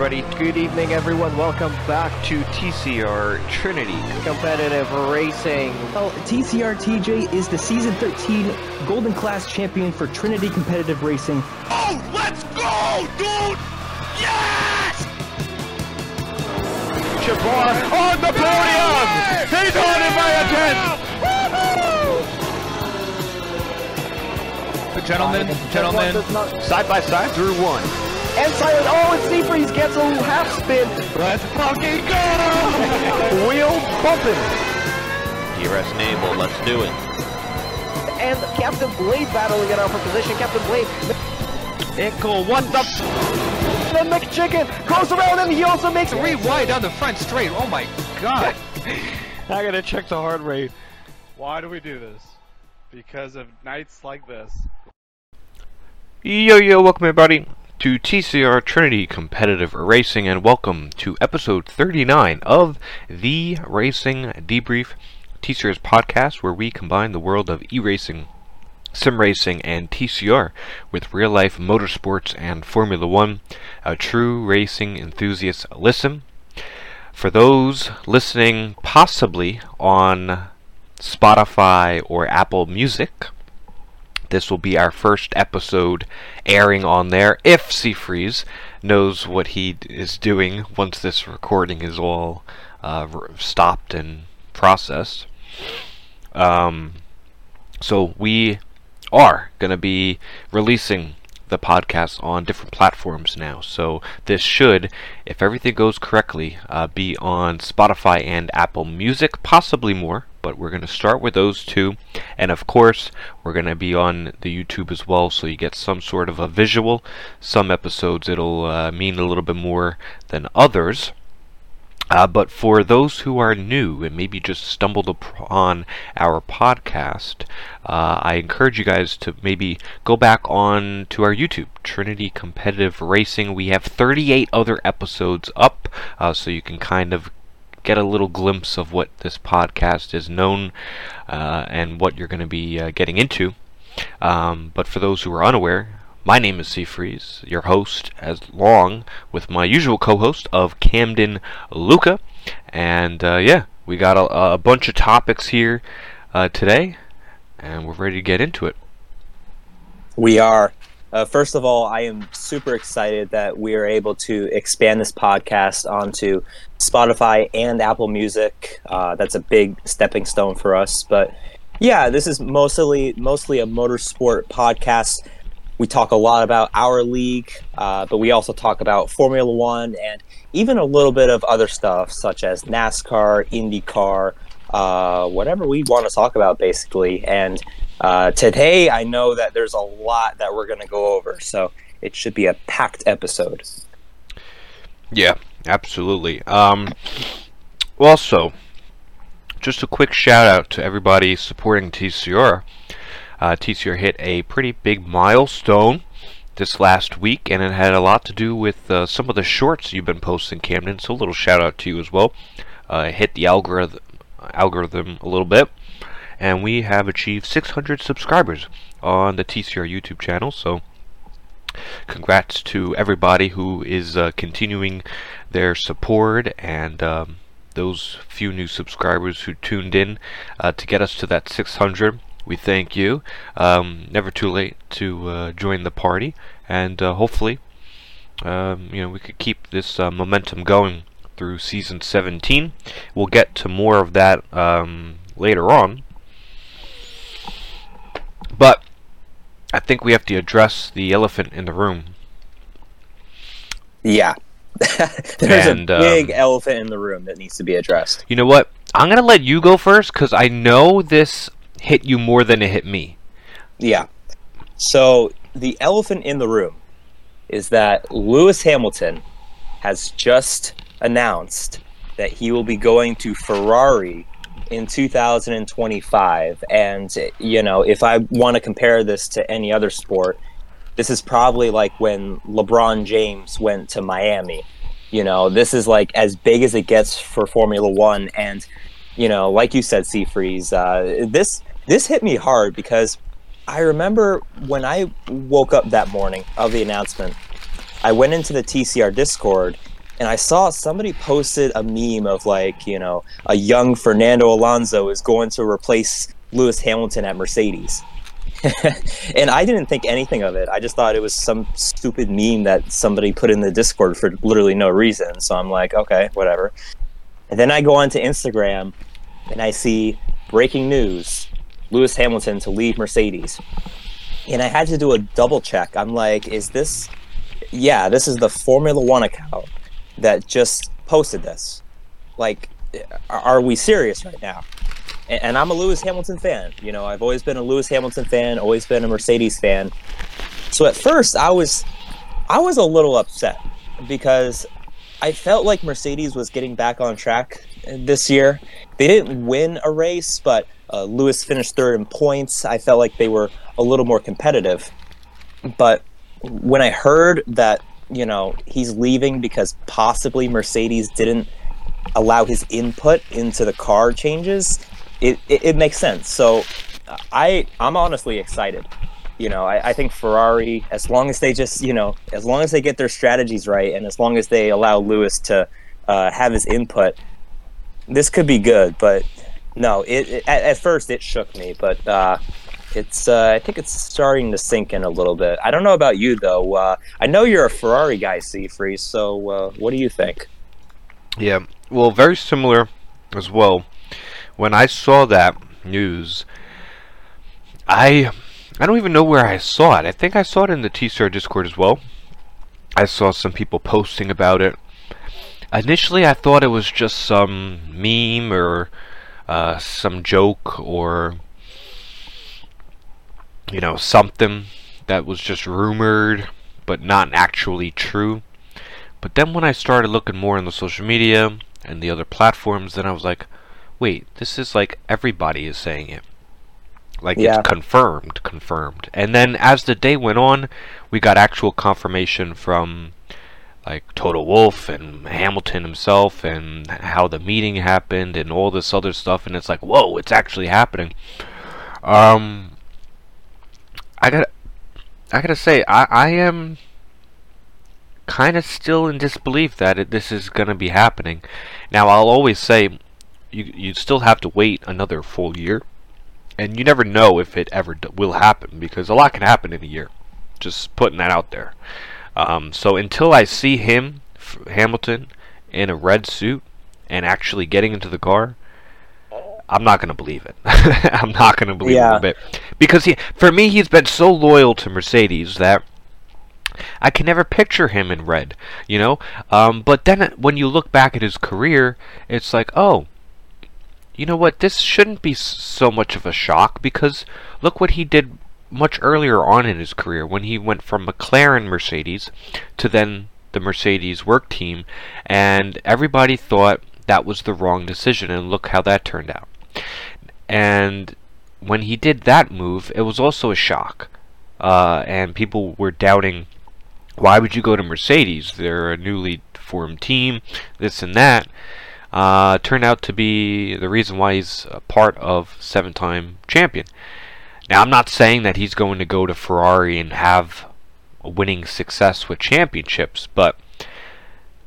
everybody. Good evening, everyone. Welcome back to TCR Trinity Competitive Racing. Well, TCR TJ is the season 13 Golden Class champion for Trinity Competitive Racing. Oh, let's go, dude! Yes! Jabbar on the podium! He's on it by a tenth! Gentlemen, gentlemen, side by side through one. And Silent, oh, and Seafreeze gets a half spin. Let's fucking go! Wheel bumping. DRS Naval, let's do it. And Captain Blade battling it out for position. Captain Blade. Ickle, what the? Then McChicken goes around and he also makes Three wide down the front straight. Oh my god. I gotta check the heart rate. Why do we do this? Because of nights like this. Yo yo, welcome everybody to TCR Trinity Competitive Racing and welcome to episode 39 of the Racing Debrief, TCR's podcast where we combine the world of e-racing, sim racing, and TCR with real life motorsports and Formula One. A true racing enthusiast listen. For those listening possibly on Spotify or Apple Music, this will be our first episode airing on there if Seafreeze knows what he is doing once this recording is all uh, stopped and processed. Um, so we are going to be releasing the podcast on different platforms now. So this should, if everything goes correctly, uh, be on Spotify and Apple Music, possibly more. But we're going to start with those two, and of course, we're going to be on the YouTube as well, so you get some sort of a visual. Some episodes it'll uh, mean a little bit more than others. Uh, but for those who are new and maybe just stumbled upon our podcast, uh, I encourage you guys to maybe go back on to our YouTube, Trinity Competitive Racing. We have 38 other episodes up, uh, so you can kind of get a little glimpse of what this podcast is known uh, and what you're going to be uh, getting into. Um, but for those who are unaware, my name is Seafreeze, your host, as long with my usual co-host of Camden Luca, and uh, yeah, we got a, a bunch of topics here uh, today, and we're ready to get into it. We are. Uh, first of all, I am super excited that we are able to expand this podcast onto Spotify and Apple Music. Uh, that's a big stepping stone for us. But yeah, this is mostly mostly a motorsport podcast. We talk a lot about our league, uh, but we also talk about Formula One and even a little bit of other stuff such as NASCAR, IndyCar, uh, whatever we want to talk about, basically. And uh, today, I know that there's a lot that we're going to go over, so it should be a packed episode. Yeah, absolutely. Um, also, just a quick shout out to everybody supporting TCR. Uh, TCR hit a pretty big milestone this last week, and it had a lot to do with uh, some of the shorts you've been posting, Camden. So a little shout out to you as well. Uh, hit the algorithm algorithm a little bit, and we have achieved 600 subscribers on the TCR YouTube channel. So congrats to everybody who is uh, continuing their support and um, those few new subscribers who tuned in uh, to get us to that 600. We thank you. Um, never too late to uh, join the party, and uh, hopefully, um, you know, we could keep this uh, momentum going through season 17. We'll get to more of that um, later on. But I think we have to address the elephant in the room. Yeah. there's And, a big um, elephant in the room that needs to be addressed. You know what? I'm gonna let you go first because I know this hit you more than it hit me. Yeah. So the elephant in the room is that Lewis Hamilton has just announced that he will be going to Ferrari in 2025. And, you know, if I want to compare this to any other sport, this is probably like when LeBron James went to Miami. You know, this is like as big as it gets for Formula One. And, you know, like you said, Seafreeze, uh, this this hit me hard because I remember when I woke up that morning of the announcement, I went into the TCR Discord and I saw somebody posted a meme of like, you know, a young Fernando Alonso is going to replace Lewis Hamilton at Mercedes. and I didn't think anything of it. I just thought it was some stupid meme that somebody put in the Discord for literally no reason. So I'm like, okay, whatever. And then I go onto Instagram and I see breaking news Lewis Hamilton to leave Mercedes. And I had to do a double check. I'm like, is this, yeah, this is the Formula One account that just posted this. Like, are we serious right now? And, I'm a Lewis Hamilton fan. You know, I've always been a Lewis Hamilton fan, always been a Mercedes fan. So at first, I was, I was a little upset because I felt like Mercedes was getting back on track this year. They didn't win a race, but uh, Lewis finished third in points. I felt like they were a little more competitive. But when I heard that, you know, he's leaving because possibly Mercedes didn't allow his input into the car changes, it, it, it makes sense. So I I'm honestly excited. You know, I, I think Ferrari, as long as they just, you know, as long as they get their strategies right and as long as they allow Lewis to uh, have his input, this could be good. But no, it, it at, at, first it shook me, but uh, it's uh, I think it's starting to sink in a little bit. I don't know about you though. Uh, I know you're a Ferrari guy, Seafree. So uh, what do you think? Yeah, well, very similar as well. When I saw that news, I I don't even know where I saw it. I think I saw it in the TCR Discord as well. I saw some people posting about it. Initially, I thought it was just some meme or uh, some joke or you know something that was just rumored but not actually true. But then when I started looking more on the social media and the other platforms, then I was like, wait, this is like everybody is saying it. Like yeah. it's confirmed, confirmed. And then as the day went on, we got actual confirmation from like Toto Wolff and Hamilton himself and how the meeting happened and all this other stuff and it's like, whoa, it's actually happening. Um I gotta, I gotta say, I, I am kind of still in disbelief that it, this is to be happening. Now, I'll always say you you still have to wait another full year, and you never know if it ever will happen because a lot can happen in a year. Just putting that out there. Um, so until I see him, Hamilton, in a red suit and actually getting into the car, I'm not going to believe it. I'm not going to believe yeah. it a bit because he, for me, he's been so loyal to Mercedes that I can never picture him in red, you know. Um, but then when you look back at his career, it's like, oh, you know what? This shouldn't be so much of a shock because look what he did much earlier on in his career when he went from McLaren Mercedes to then the Mercedes work team, and everybody thought that was the wrong decision, and look how that turned out. And when he did that move, it was also a shock, uh, and people were doubting why would you go to Mercedes? They're a newly formed team, this and that. Uh, turned out to be the reason why he's a part of seven-time champion. Now, I'm not saying that he's going to go to Ferrari and have winning success with championships, but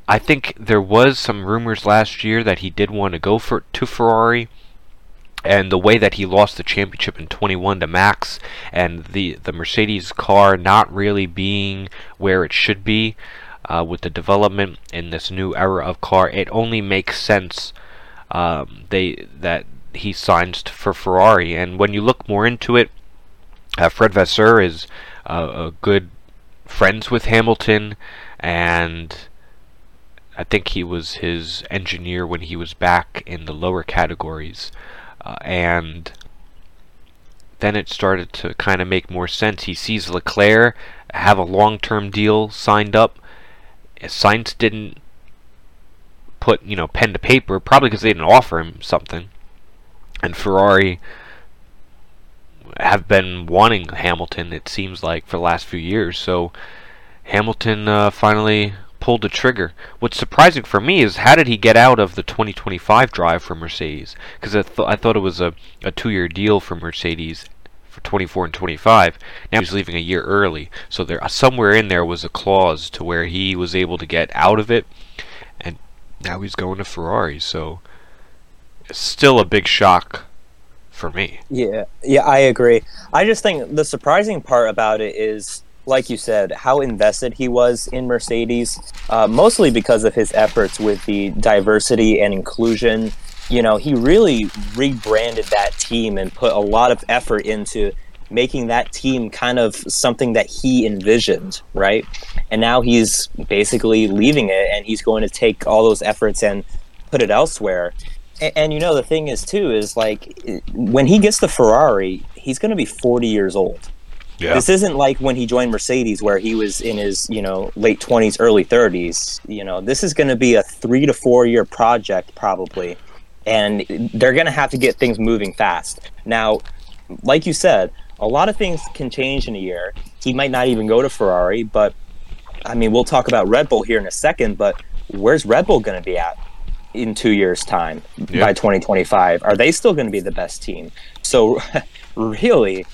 I think there was some rumors last year that he did want to go for to Ferrari and the way that he lost the championship in 21 to Max and the the Mercedes car not really being where it should be uh, with the development in this new era of car it only makes sense um, they that he signs for Ferrari. And when you look more into it uh, Fred Vasseur is uh, a good friends with Hamilton. And I think he was his engineer when he was back in the lower categories uh, and then it started to kind of make more sense. He sees Leclerc have a long-term deal signed up. Sainz didn't put, you know, pen to paper, probably because they didn't offer him something. And Ferrari have been wanting Hamilton, it seems like, for the last few years. So Hamilton uh, finally pulled the trigger. What's surprising for me is how did he get out of the 2025 drive for Mercedes? Because I, th- I thought it was a, a two year deal for Mercedes for 24 and 25. Now he's leaving a year early, so there uh, somewhere in there was a clause to where he was able to get out of it, and now he's going to Ferrari. So it's still a big shock for me. Yeah, yeah, I agree. I just think the surprising part about it is, like you said, how invested he was in Mercedes, uh, mostly because of his efforts with the diversity and inclusion. You know, he really rebranded that team and put a lot of effort into making that team kind of something that he envisioned, right? And now he's basically leaving it and he's going to take all those efforts and put it elsewhere. And, and you know, the thing is, too, is like when he gets the Ferrari, he's going to be 40 years old. Yeah. This isn't like when he joined Mercedes, where he was in his, you know, late 20s, early 30s. You know, this is going to be a three to four year project, probably. And they're going to have to get things moving fast. Now, like you said, a lot of things can change in a year. He might not even go to Ferrari, but I mean, we'll talk about Red Bull here in a second, but where's Red Bull going to be at in two years' time by 2025? Are they still going to be the best team? So, really,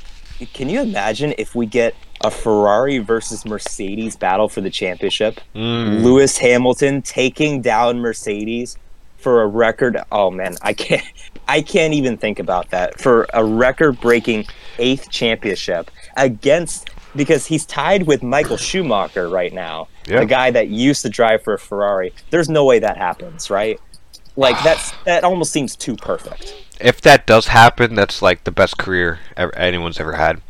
can you imagine if we get a Ferrari versus Mercedes battle for the championship? Mm. Lewis Hamilton taking down Mercedes for a record. Oh man, I can't. I can't even think about that for a record-breaking eighth championship against because he's tied with Michael Schumacher right now, Yeah. the guy that used to drive for a Ferrari. There's no way that happens, right? Like that's that almost seems too perfect. If that does happen, that's like the best career ever, anyone's ever had,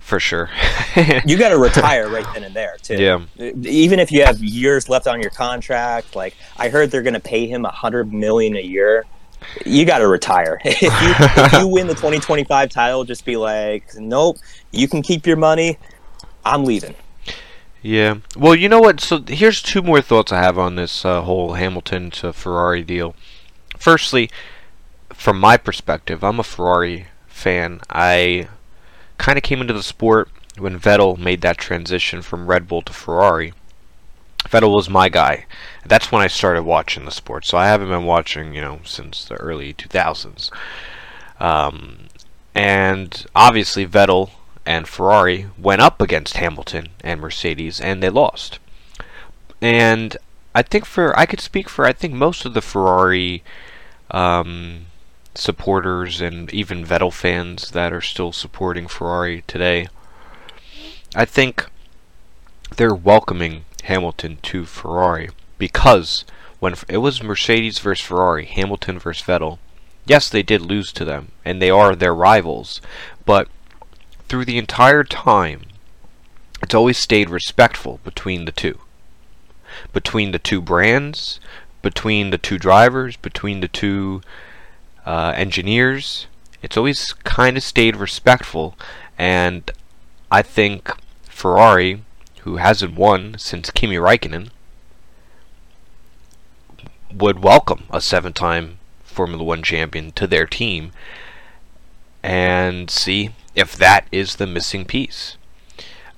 for sure. You got to retire right then and there too. Yeah. Even if you have years left on your contract, like I heard they're going to pay him a hundred million a year. You got to retire. if you if you win the 2025 title, just be like, nope. You can keep your money. I'm leaving. Yeah. Well, you know what? So here's two more thoughts I have on this uh, whole Hamilton to Ferrari deal. Firstly, from my perspective, I'm a Ferrari fan. I kind of came into the sport when Vettel made that transition from Red Bull to Ferrari. Vettel was my guy. That's when I started watching the sport. So I haven't been watching, you know, since the early 2000s. Um, and obviously Vettel and Ferrari went up against Hamilton and Mercedes and they lost. And I think for I could speak for I think most of the Ferrari um, supporters and even Vettel fans that are still supporting Ferrari today. I think they're welcoming Hamilton to Ferrari because when it was Mercedes versus Ferrari, Hamilton versus Vettel, yes, they did lose to them, and they are their rivals, but through the entire time, it's always stayed respectful between the two. Between the two brands, between the two drivers, between the two uh, engineers. It's always kind of stayed respectful, and I think Ferrari, who hasn't won since Kimi Raikkonen, would welcome a seven time Formula One champion to their team and see if that is the missing piece.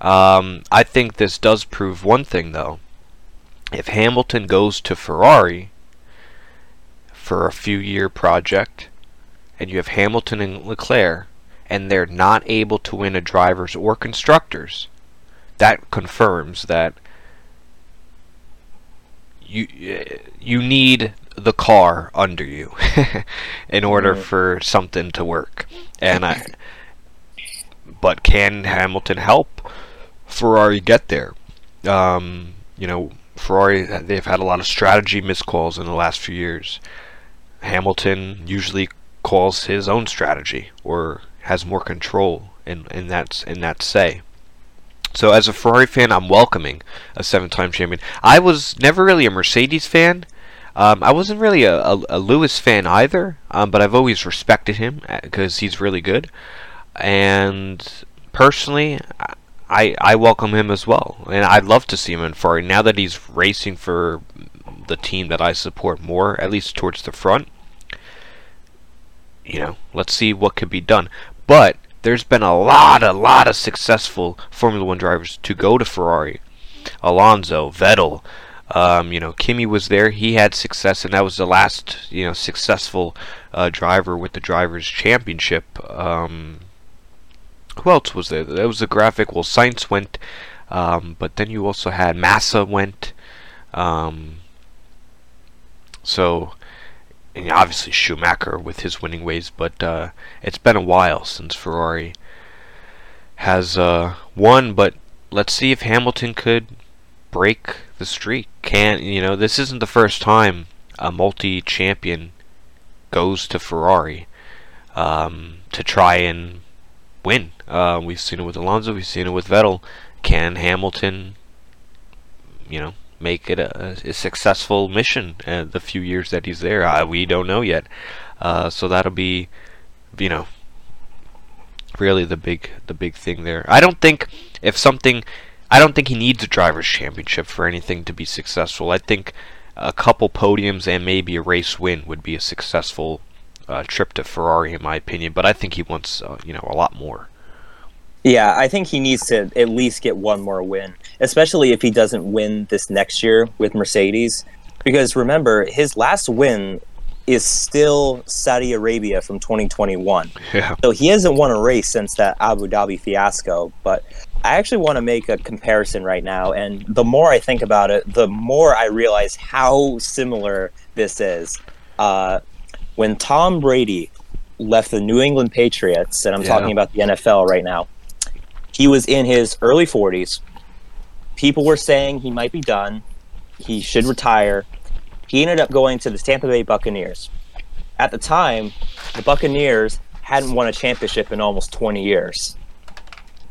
Um, I think this does prove one thing, though. If Hamilton goes to Ferrari for a few year project, and you have Hamilton and Leclerc, and they're not able to win a drivers or constructors, that confirms that you you need the car under you in order for something to work. And I but can Hamilton help Ferrari get there? Um, you know, Ferrari they've had a lot of strategy miscalls in the last few years. Hamilton usually calls his own strategy or has more control in in that in that say. So as a Ferrari fan, I'm welcoming a seven-time champion. I was never really a Mercedes fan. Um, I wasn't really a, a, a Lewis fan either, um, but I've always respected him because he's really good. And personally, I I welcome him as well, and I'd love to see him in Ferrari now that he's racing for the team that I support more, at least towards the front. You know, let's see what could be done. But there's been a lot, a lot of successful Formula One drivers to go to Ferrari. Alonso, Vettel, um, you know, Kimi was there. He had success, and that was the last, you know, successful uh, driver with the drivers' championship. Um, who else was there? There was a graphic. Well, Sainz went, um, but then you also had Massa went. Um, so, and obviously Schumacher with his winning ways, but uh, it's been a while since Ferrari has uh, won. But let's see if Hamilton could break the streak. Can you know this isn't the first time a multi-champion goes to Ferrari um, to try and win. Uh, we've seen it with Alonso. We've seen it with Vettel. Can Hamilton, you know, make it a, a successful mission uh, the few years that he's there? Uh, we don't know yet. Uh, so that'll be, you know, really the big the big thing there. I don't think if something, I don't think he needs a drivers' championship for anything to be successful. I think a couple podiums and maybe a race win would be a successful uh, trip to Ferrari, in my opinion. But I think he wants, uh, you know, a lot more. Yeah, I think he needs to at least get one more win, especially if he doesn't win this next year with Mercedes. Because remember, his last win is still Saudi Arabia from 2021. Yeah. So he hasn't won a race since that Abu Dhabi fiasco. But I actually want to make a comparison right now. And the more I think about it, the more I realize how similar this is. Uh, when Tom Brady left the New England Patriots, and I'm Yeah. talking about the NFL right now, he was in his early 40s. People were saying he might be done. He should retire. He ended up going to the Tampa Bay Buccaneers. At the time, the Buccaneers hadn't won a championship in almost 20 years.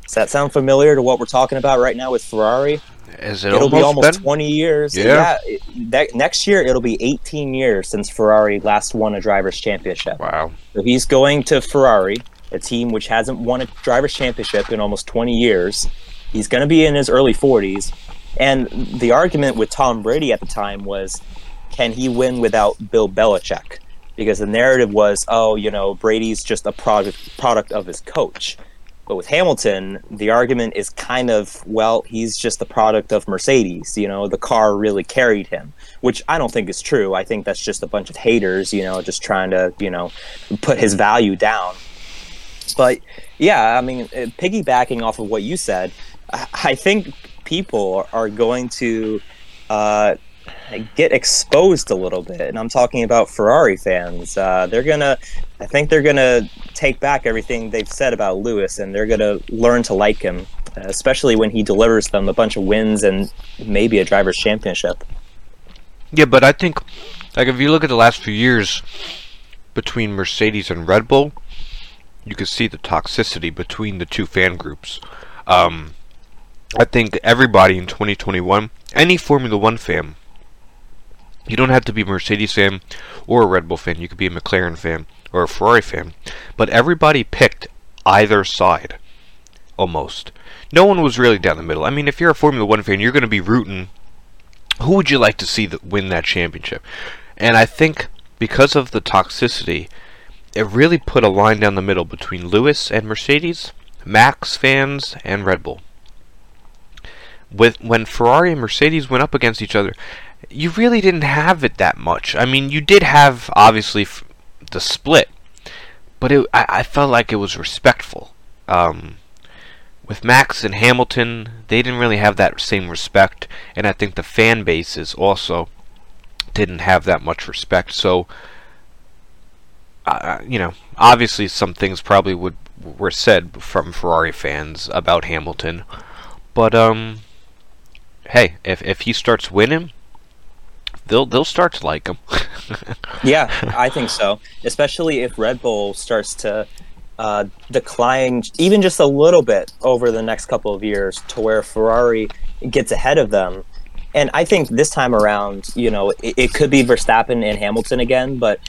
Does that sound familiar to what we're talking about right now with Ferrari? Is it It'll be almost been? 20 years. Yeah. it- that, next year, it'll be 18 years since Ferrari last won a driver's championship. Wow. So he's going to Ferrari, a team which hasn't won a driver's championship in almost 20 years. He's going to be in his early 40s. And the argument with Tom Brady at the time was can he win without Bill Belichick? Because the narrative was, oh, you know, Brady's just a product product of his coach. But with Hamilton, the argument is kind of, well, he's just the product of Mercedes. You know, the car really carried him, which I don't think is true. I think that's just a bunch of haters, you know, just trying to, you know, put his value down. But yeah, I mean, uh, piggybacking off of what you said, I think people are going to uh, get exposed a little bit, and I'm talking about Ferrari fans. Uh, they're gonna, I think they're gonna take back everything they've said about Lewis, and they're gonna learn to like him, especially when he delivers them a bunch of wins and maybe a drivers' championship. Yeah, but I think, like, if you look at the last few years between Mercedes and Red Bull, you can see the toxicity between the two fan groups. Um, I think everybody in 2021, any Formula One fan, you don't have to be a Mercedes fan or a Red Bull fan. You could be a McLaren fan or a Ferrari fan, but everybody picked either side, almost. No one was really down the middle. I mean, if you're a Formula One fan, you're going to be rooting who would you like to see win that championship? And I think because of the toxicity, it really put a line down the middle between Lewis and Mercedes, Max fans and Red Bull. With when Ferrari and Mercedes went up against each other, you really didn't have it that much. I mean, you did have obviously f- the split, but it, I, I felt like it was respectful. Um, with Max and Hamilton, they didn't really have that same respect, and I think the fan bases also didn't have that much respect. So, you know, obviously some things probably would were said from Ferrari fans about Hamilton, but um, hey, if if he starts winning, they'll they'll start to like him. Yeah, I think so. Especially if Red Bull starts to uh, decline even just a little bit over the next couple of years to where Ferrari gets ahead of them. And I think this time around, you know, it, it could be Verstappen and Hamilton again, but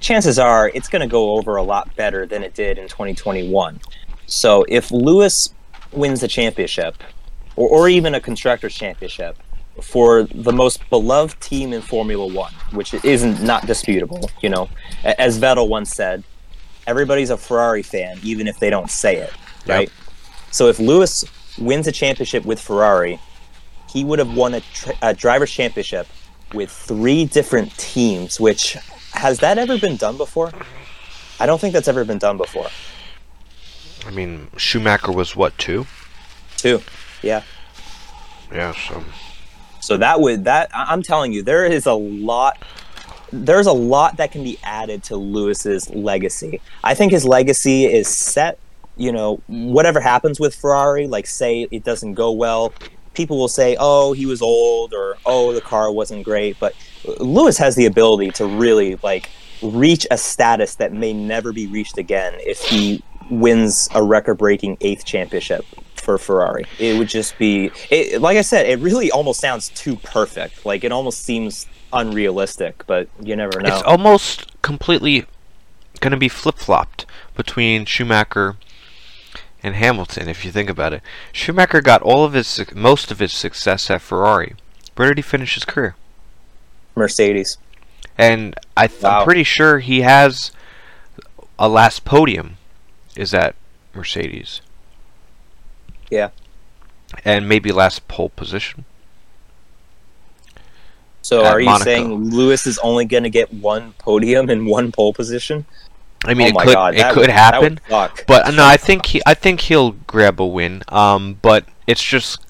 chances are it's going to go over a lot better than it did in 2021. So if Lewis wins the championship, or, or even a constructors championship, for the most beloved team in Formula One, which isn't not disputable. You know, as Vettel once said, everybody's a Ferrari fan, even if they don't say it, right? So if Lewis wins a championship with Ferrari, he would have won a, tr- a driver's championship with three different teams. Which has that ever been done before? I don't think that's ever been done before. I mean, Schumacher was what two? Two. Yeah. Yeah, so So that would that I'm telling you, there is a lot there's a lot that can be added to Lewis's legacy. I think his legacy is set, you know, whatever happens with Ferrari, like say it doesn't go well, people will say, "Oh, he was old," or "Oh, the car wasn't great." But Lewis has the ability to really like reach a status that may never be reached again if he wins a record-breaking eighth championship for Ferrari. It would just be, it, like I said, it really almost sounds too perfect. Like it almost seems unrealistic, but you never know. it's almost completely going to be flip flopped between Schumacher and Hamilton. If you think about it, Schumacher got all of his most of his success at Ferrari. Where did he finish his career? Mercedes. And I th- Wow. I'm pretty sure he has a last podium is at Mercedes. Yeah. And maybe last pole position. So are you Monaco. saying Lewis is only going to get one podium and one pole position? I mean, oh it could God, it could would- happen, but no, I think he I think he'll grab a win. Um, but it's just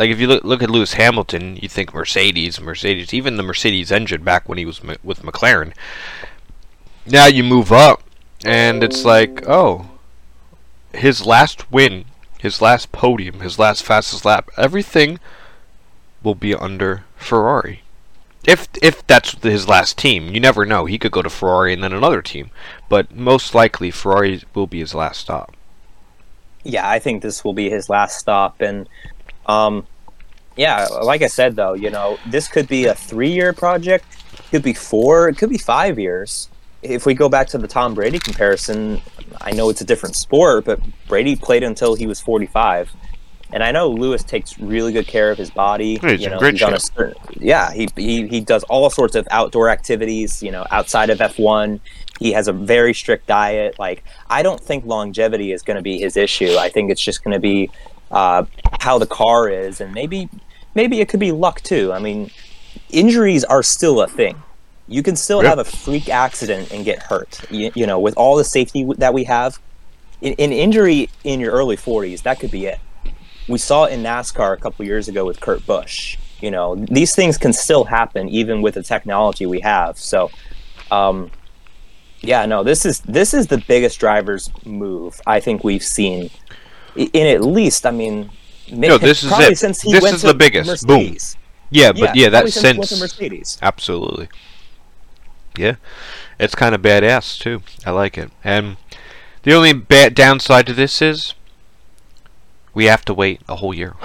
like if you look look at Lewis Hamilton, you think Mercedes, Mercedes, even the Mercedes engine back when he was m- with McLaren. Now you move up, and it's like, oh, his last win, his last podium, his last fastest lap, everything will be under Ferrari. If if that's his last team, you never know. He could go to Ferrari and then another team, but most likely Ferrari will be his last stop. yeah, I think this will be his last stop. And um, yeah, like I said, though, you know, this could be a three-year project, could be four, it could be five years. If we go back to the Tom Brady comparison, I know it's a different sport, but Brady played until he was 45. And I know Lewis takes really good care of his body. Yeah, he's you know, great he's on a certain, yeah, he, he he does all sorts of outdoor activities. You know, outside of F1, he has a very strict diet. Like, I don't think longevity is going to be his issue. I think it's just going to be uh, how the car is, and maybe maybe it could be luck too. I mean, injuries are still a thing. You can still Yeah. have a freak accident and get hurt. You, you know, with all the safety that we have, in, in injury in your early 40s, that could be it. We saw it in NASCAR a couple years ago with Kurt Busch. You know, these things can still happen even with the technology we have. So, um, yeah, no, this is this is the biggest driver's move I think we've seen in at least. I mean, No, this is it. Since he This went is to the biggest. Boom. Mercedes. Yeah, but yeah, that's since he went to since Mercedes. absolutely. Yeah, it's kind of badass too. I like it. And the only bad downside to this is we have to wait a whole year.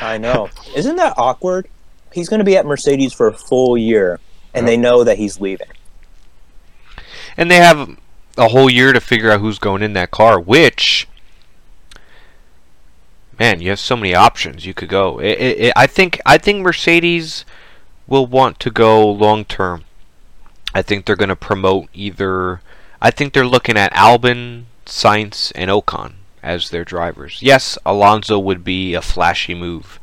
I know. Isn't that awkward? He's going to be at Mercedes for a full year, and they know that he's leaving. and they have a whole year to figure out who's going in that car. Which, man, you have so many options. You could go. It, it, it, I think. I think Mercedes will want to go long term. I think they're going to promote either. I think they're looking at Albon, Sainz, and Ocon as their drivers. Yes, Alonso would be a flashy move.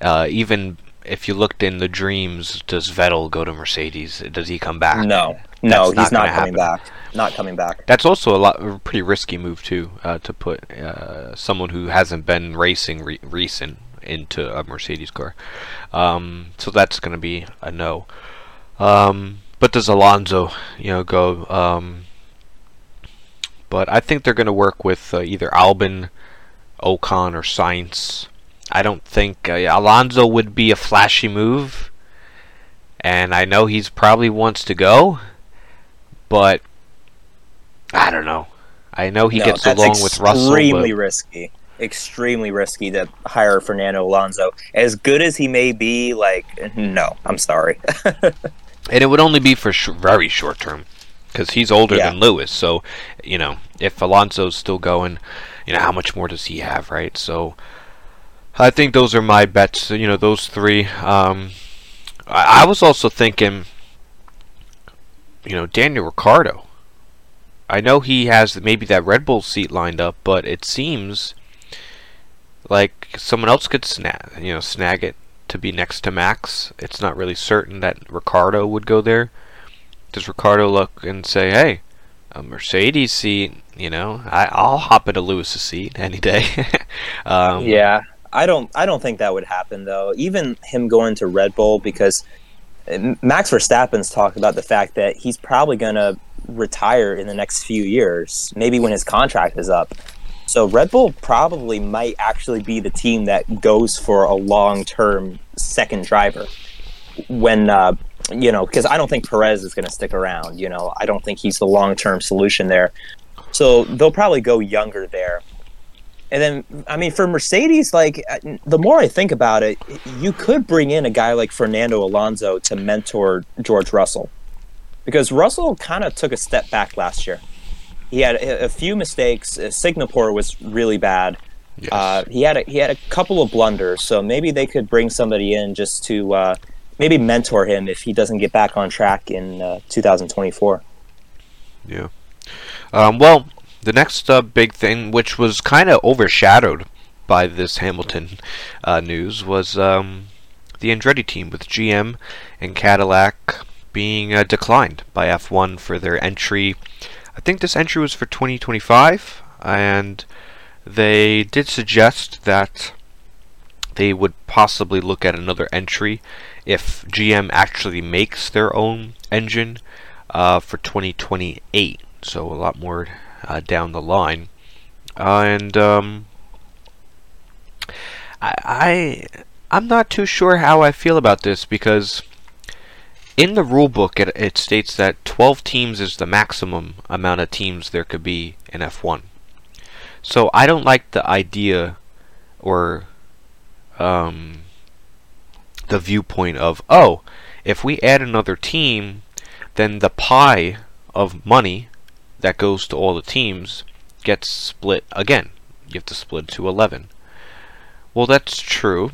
Uh, even if you looked in the dreams, does Vettel go to Mercedes? Does he come back? No, no, he's not not, coming happen. back. Not coming back. That's also a lot a pretty risky move too uh, to put uh, someone who hasn't been racing re- recent into a Mercedes car. Um, so that's going to be a no. Um, but does Alonso, you know, go? Um, but I think they're going to work with uh, either Albon, Ocon, or Sainz. I don't think uh, Alonso would be a flashy move, and I know he's probably wants to go, but I don't know. I know he No, gets along with Russell, Extremely risky. Extremely risky to hire Fernando Alonso. As good as he may be, like, no, I'm sorry. and it would only be for sh- very short term because he's older Yeah. than Lewis. So, you know, if Alonso's still going, you know, how much more does he have, right? So, I think those are my bets. You know, those three. Um, I, I was also thinking, you know, Daniel Ricciardo. I know he has maybe that Red Bull seat lined up, but it seems like someone else could snag, you know, snag it to be next to Max. It's not really certain that Ricciardo would go there. Does Ricciardo look and say, "Hey, a Mercedes seat You know, I, I'll hop into Lewis's seat any day. um, Yeah, I don't. I don't think that would happen though. Even him going to Red Bull because Max Verstappen's talked about the fact that he's probably going to retire in the next few years, maybe when his contract is up. So Red Bull probably might actually be the team that goes for a long-term second driver when uh, you know because I don't think Perez is going to stick around. You know, I don't think he's the long-term solution there. So they'll probably go younger there. And then, I mean, for Mercedes, like uh, the more I think about it, you could bring in a guy like Fernando Alonso to mentor George Russell, because Russell kind of took a step back last year. He had a, a few mistakes. Uh, Singapore was really bad. yes. Uh, he had a, he had a couple of blunders, so maybe they could bring somebody in just to uh, maybe mentor him if he doesn't get back on track in uh, 2024. Yeah. Um, well, the next uh, big thing, which was kind of overshadowed by this Hamilton uh, news, was um, the Andretti team with GM and Cadillac being uh, declined by F1 for their entry. I think this entry was for 2025, and they did suggest that they would possibly look at another entry if GM actually makes their own engine uh, for 2028. So a lot more uh, down the line, uh, and um, I, I I'm not too sure how I feel about this because in the rule book it, it states that 12 teams is the maximum amount of teams there could be in F1. So I don't like the idea or um, the viewpoint of oh, if we add another team, then the pie of money that goes to all the teams gets split again. You have to split to 11. Well, that's true,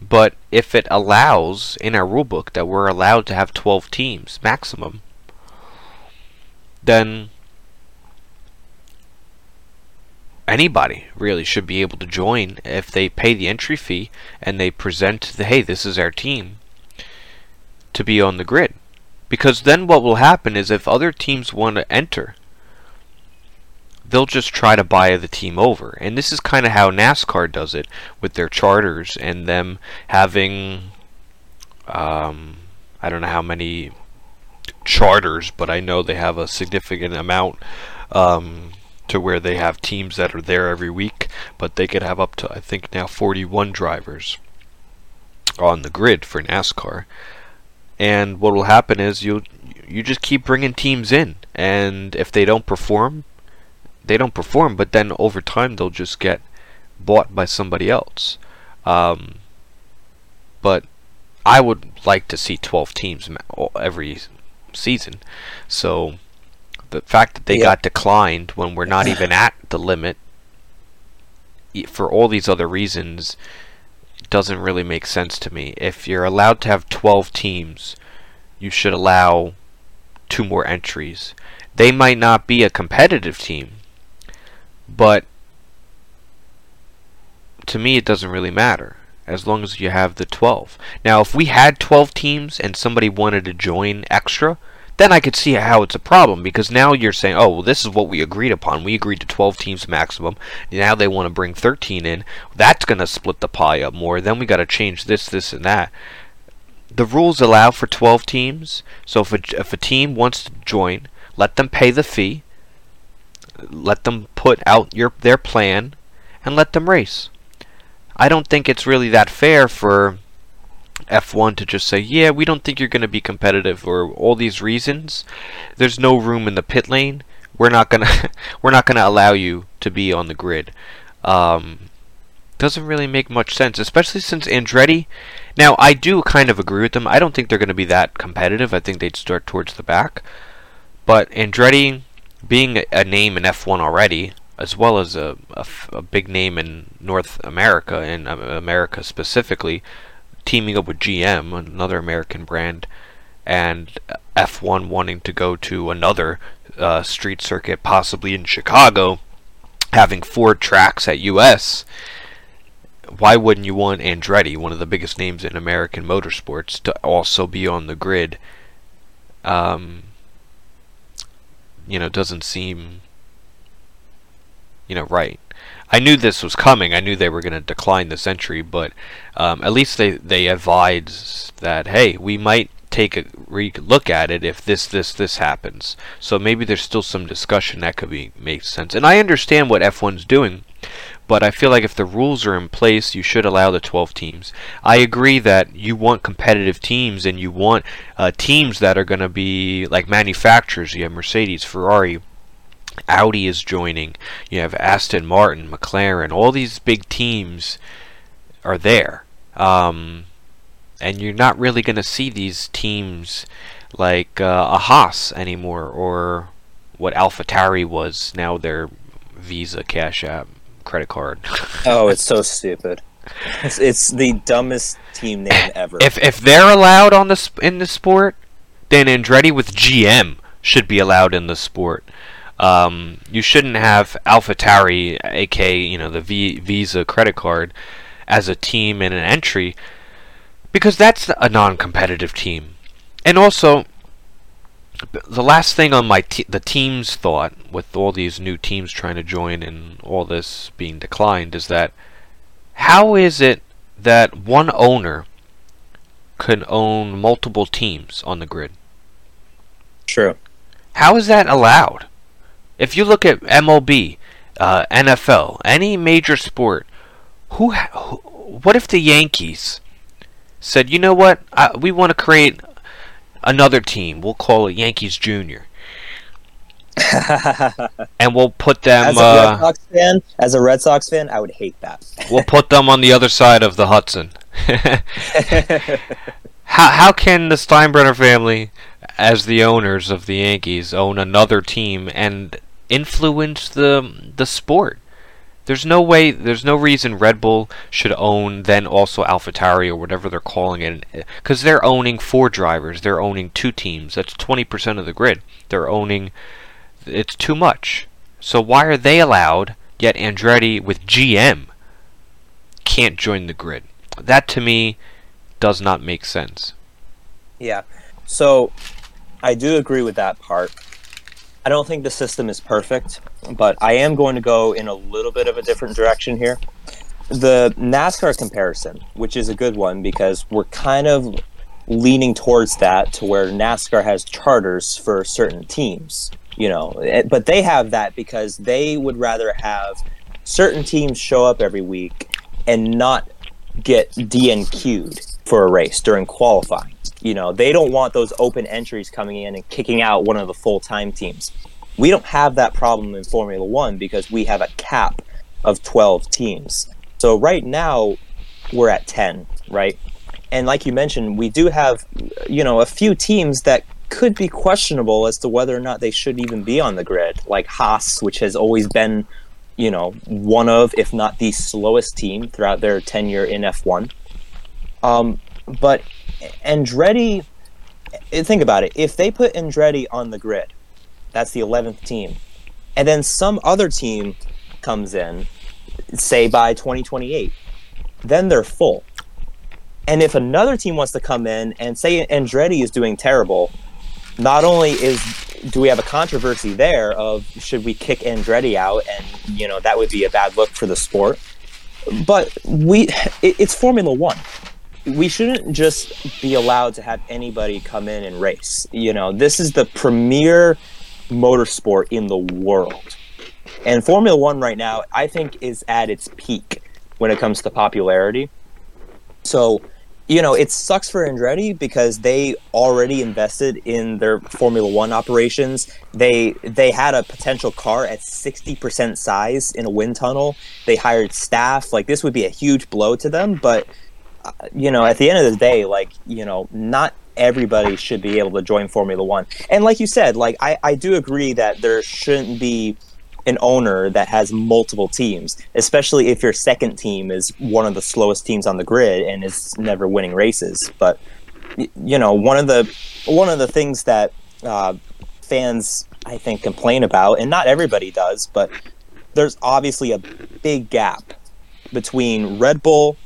but if it allows in our rulebook that we're allowed to have 12 teams maximum, then anybody really should be able to join if they pay the entry fee and they present the hey, this is our team to be on the grid. Because then what will happen is if other teams want to enter, they'll just try to buy the team over. And this is kind of how NASCAR does it with their charters and them having um, I don't know how many charters, but I know they have a significant amount um, to where they have teams that are there every week, but they could have up to I think now 41 drivers on the grid for NASCAR. And what will happen is you you just keep bringing teams in, and if they don't perform, they don't perform. But then over time they'll just get bought by somebody else. Um, but I would like to see 12 teams every season. So the fact that they Yeah. got declined when we're not even at the limit for all these other reasons doesn't really make sense to me. If you're allowed to have 12 teams, you should allow two more entries. They might not be a competitive team, but to me it doesn't really matter as long as you have the 12. Now, if we had 12 teams and somebody wanted to join extra, then I could see how it's a problem because now you're saying, oh, well, this is what we agreed upon. We agreed to 12 teams maximum. Now they want to bring 13 in. That's going to split the pie up more. Then we got to change this, this, and that. The rules allow for 12 teams. So if a, if a team wants to join, let them pay the fee. Let them put out your their plan and let them race. I don't think it's really that fair for F1 to just say, yeah, we don't think you're going to be competitive for all these reasons. There's no room in the pit lane. We're not gonna we're not gonna allow you to be on the grid. Um, doesn't really make much sense, especially since Andretti. Now, I do kind of agree with them. I don't think they're going to be that competitive. I think they'd start towards the back. But Andretti, being a, a name in F1 already, as well as a a big name in North America, in um, America specifically, teaming up with GM, another American brand, and F1 wanting to go to another uh, street circuit, possibly in Chicago, having four tracks at US. Why wouldn't you want Andretti, one of the biggest names in American motorsports, to also be on the grid? Um, you know, doesn't seem you know, right. I knew this was coming. I knew they were going to decline this entry, but um, at least they they advised that hey, we might take a re- look at it if this this this happens. So maybe there's still some discussion that could be make sense. And I understand what F1's doing, but I feel like if the rules are in place, you should allow the 12 teams. I agree that you want competitive teams and you want uh, teams that are going to be like manufacturers. You have Mercedes, Ferrari. Audi is joining. You have Aston Martin, McLaren. All these big teams are there. Um, and you're not really going to see these teams like uh, a Haas anymore, or what AlphaTauri was. Now they're Visa Cash App credit card. oh, it's so stupid. It's, it's the dumbest team name ever. If if they're allowed on the sp- in the sport, then Andretti with GM should be allowed in the sport. Um, you shouldn't have AlphaTauri, aka you know the v- Visa credit card, as a team in an entry because that's a non-competitive team. And also, the last thing on my te- the team's thought with all these new teams trying to join and all this being declined is that how is it that one owner can own multiple teams on the grid? True. How is that allowed? If you look at MLB, uh, NFL, any major sport, who, ha- who what if the Yankees said, you know what, I, we want to create another team. We'll call it Yankees Junior. and we'll put them. As a uh, Red Sox fan, as a Red Sox fan, I would hate that. we'll put them on the other side of the Hudson. how how can the Steinbrenner family, as the owners of the Yankees, own another team and influence the the sport? There's no way, there's no reason Red Bull should own then also AlphaTauri or whatever they're calling it, because they're owning four drivers, they're owning two teams. That's 20% of the grid. They're owning, it's too much. So why are they allowed? Yet Andretti with GM can't join the grid. That to me does not make sense. Yeah. So I do agree with that part. I don't think the system is perfect, but I am going to go in a little bit of a different direction here. The NASCAR comparison, which is a good one because we're kind of leaning towards that to where NASCAR has charters for certain teams, you know, eh, but they have that because they would rather have certain teams show up every week and not get DNQ'd for a race during qualifying. You know, they don't want those open entries coming in and kicking out one of the full time teams. We don't have that problem in Formula One because we have a cap of 12 teams. So right now, we're at 10, right? And like you mentioned, we do have, you know, a few teams that could be questionable as to whether or not they should even be on the grid, like Haas, which has always been, you know, one of, if not the slowest team throughout their tenure in F1. Um, but Andretti, think about it. If they put Andretti on the grid, that's the 11th team, and then some other team comes in, say by 2028, then they're full. And if another team wants to come in and say Andretti is doing terrible, not only is do we have a controversy there of should we kick Andretti out and you know that would be a bad look for the sport, but we it, it's Formula One we shouldn't just be allowed to have anybody come in and race. You know, this is the premier motorsport in the world. And Formula One right now, I think, is at its peak when it comes to popularity. So, you know, it sucks for Andretti because they already invested in their Formula One operations. They they had a potential car at sixty percent size in a wind tunnel. They hired staff. Like this would be a huge blow to them, but you know, at the end of the day, like, you know, not everybody should be able to join Formula One. And like you said, like, I, I do agree that there shouldn't be an owner that has multiple teams, especially if your second team is one of the slowest teams on the grid and is never winning races. But, you know, one of the, one of the things that uh, fans, I think, complain about, and not everybody does, but there's obviously a big gap between Red Bull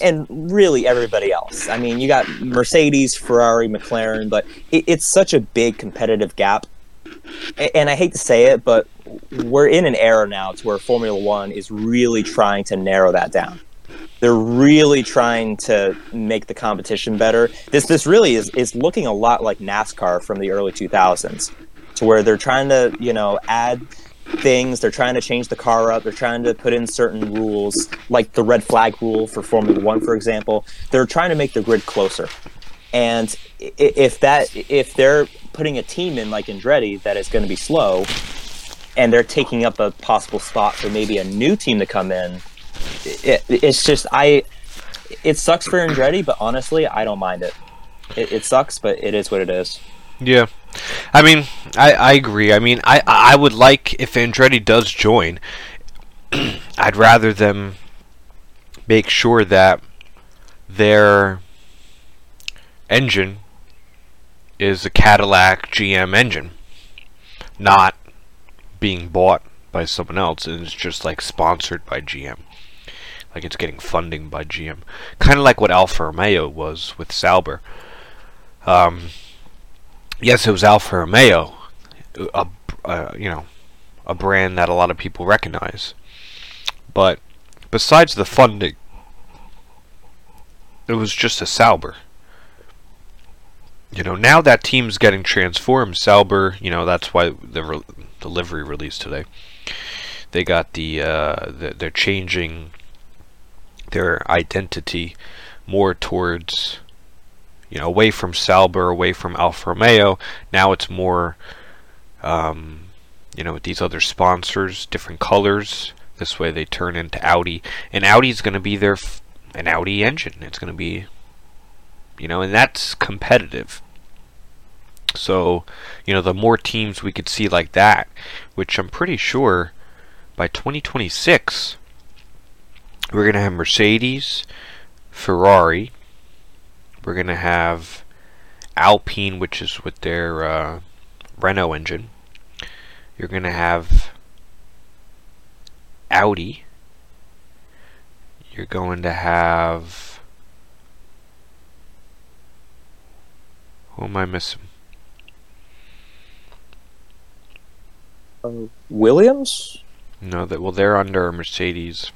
and really everybody else. I mean, you got Mercedes, Ferrari, McLaren, but it, it's such a big competitive gap and I hate to say it, but we're in an era now to where Formula One is really trying to narrow that down. They're really trying to make the competition better. This this really is is looking a lot like NASCAR from the early 2000s, to where they're trying to you know add things. They're trying to change the car up. They're trying to put in certain rules, like the red flag rule for Formula One, for example. They're trying to make the grid closer. And if that if they're putting a team in like Andretti that is going to be slow, and they're taking up a possible spot for maybe a new team to come in, it, it's just I. It sucks for Andretti, but honestly, I don't mind it. it. It sucks, but it is what it is. Yeah, I mean, I, I agree. I mean, I I would like if Andretti does join, I'd rather them make sure that their engine is a Cadillac GM engine, not being bought by someone else and it's just like sponsored by GM. Like it's getting funding by GM. Kind of like what Alfa Romeo was with Sauber. Um, yes, it was Alfa Romeo, a, you know, a brand that a lot of people recognize. But besides the funding, it was just a Sauber. You know, now that team's getting transformed. Sauber, you know, that's why the re- the released today. They got the, uh, the they're changing their identity more towards you know, away from Sauber, away from Alfa Romeo. Now it's more, um, you know, with these other sponsors, different colors. This way they turn into Audi, and Audi's going to be their f- an Audi engine. It's going to be, you know, and that's competitive. So, you know, the more teams we could see like that, which I'm pretty sure by 2026 we're going to have Mercedes, Ferrari, we're going to have Alpine, which is with their uh, Renault engine. You're going to have Audi. You're going to have. Who am I missing? Williams? No, that well, they're under Mercedes.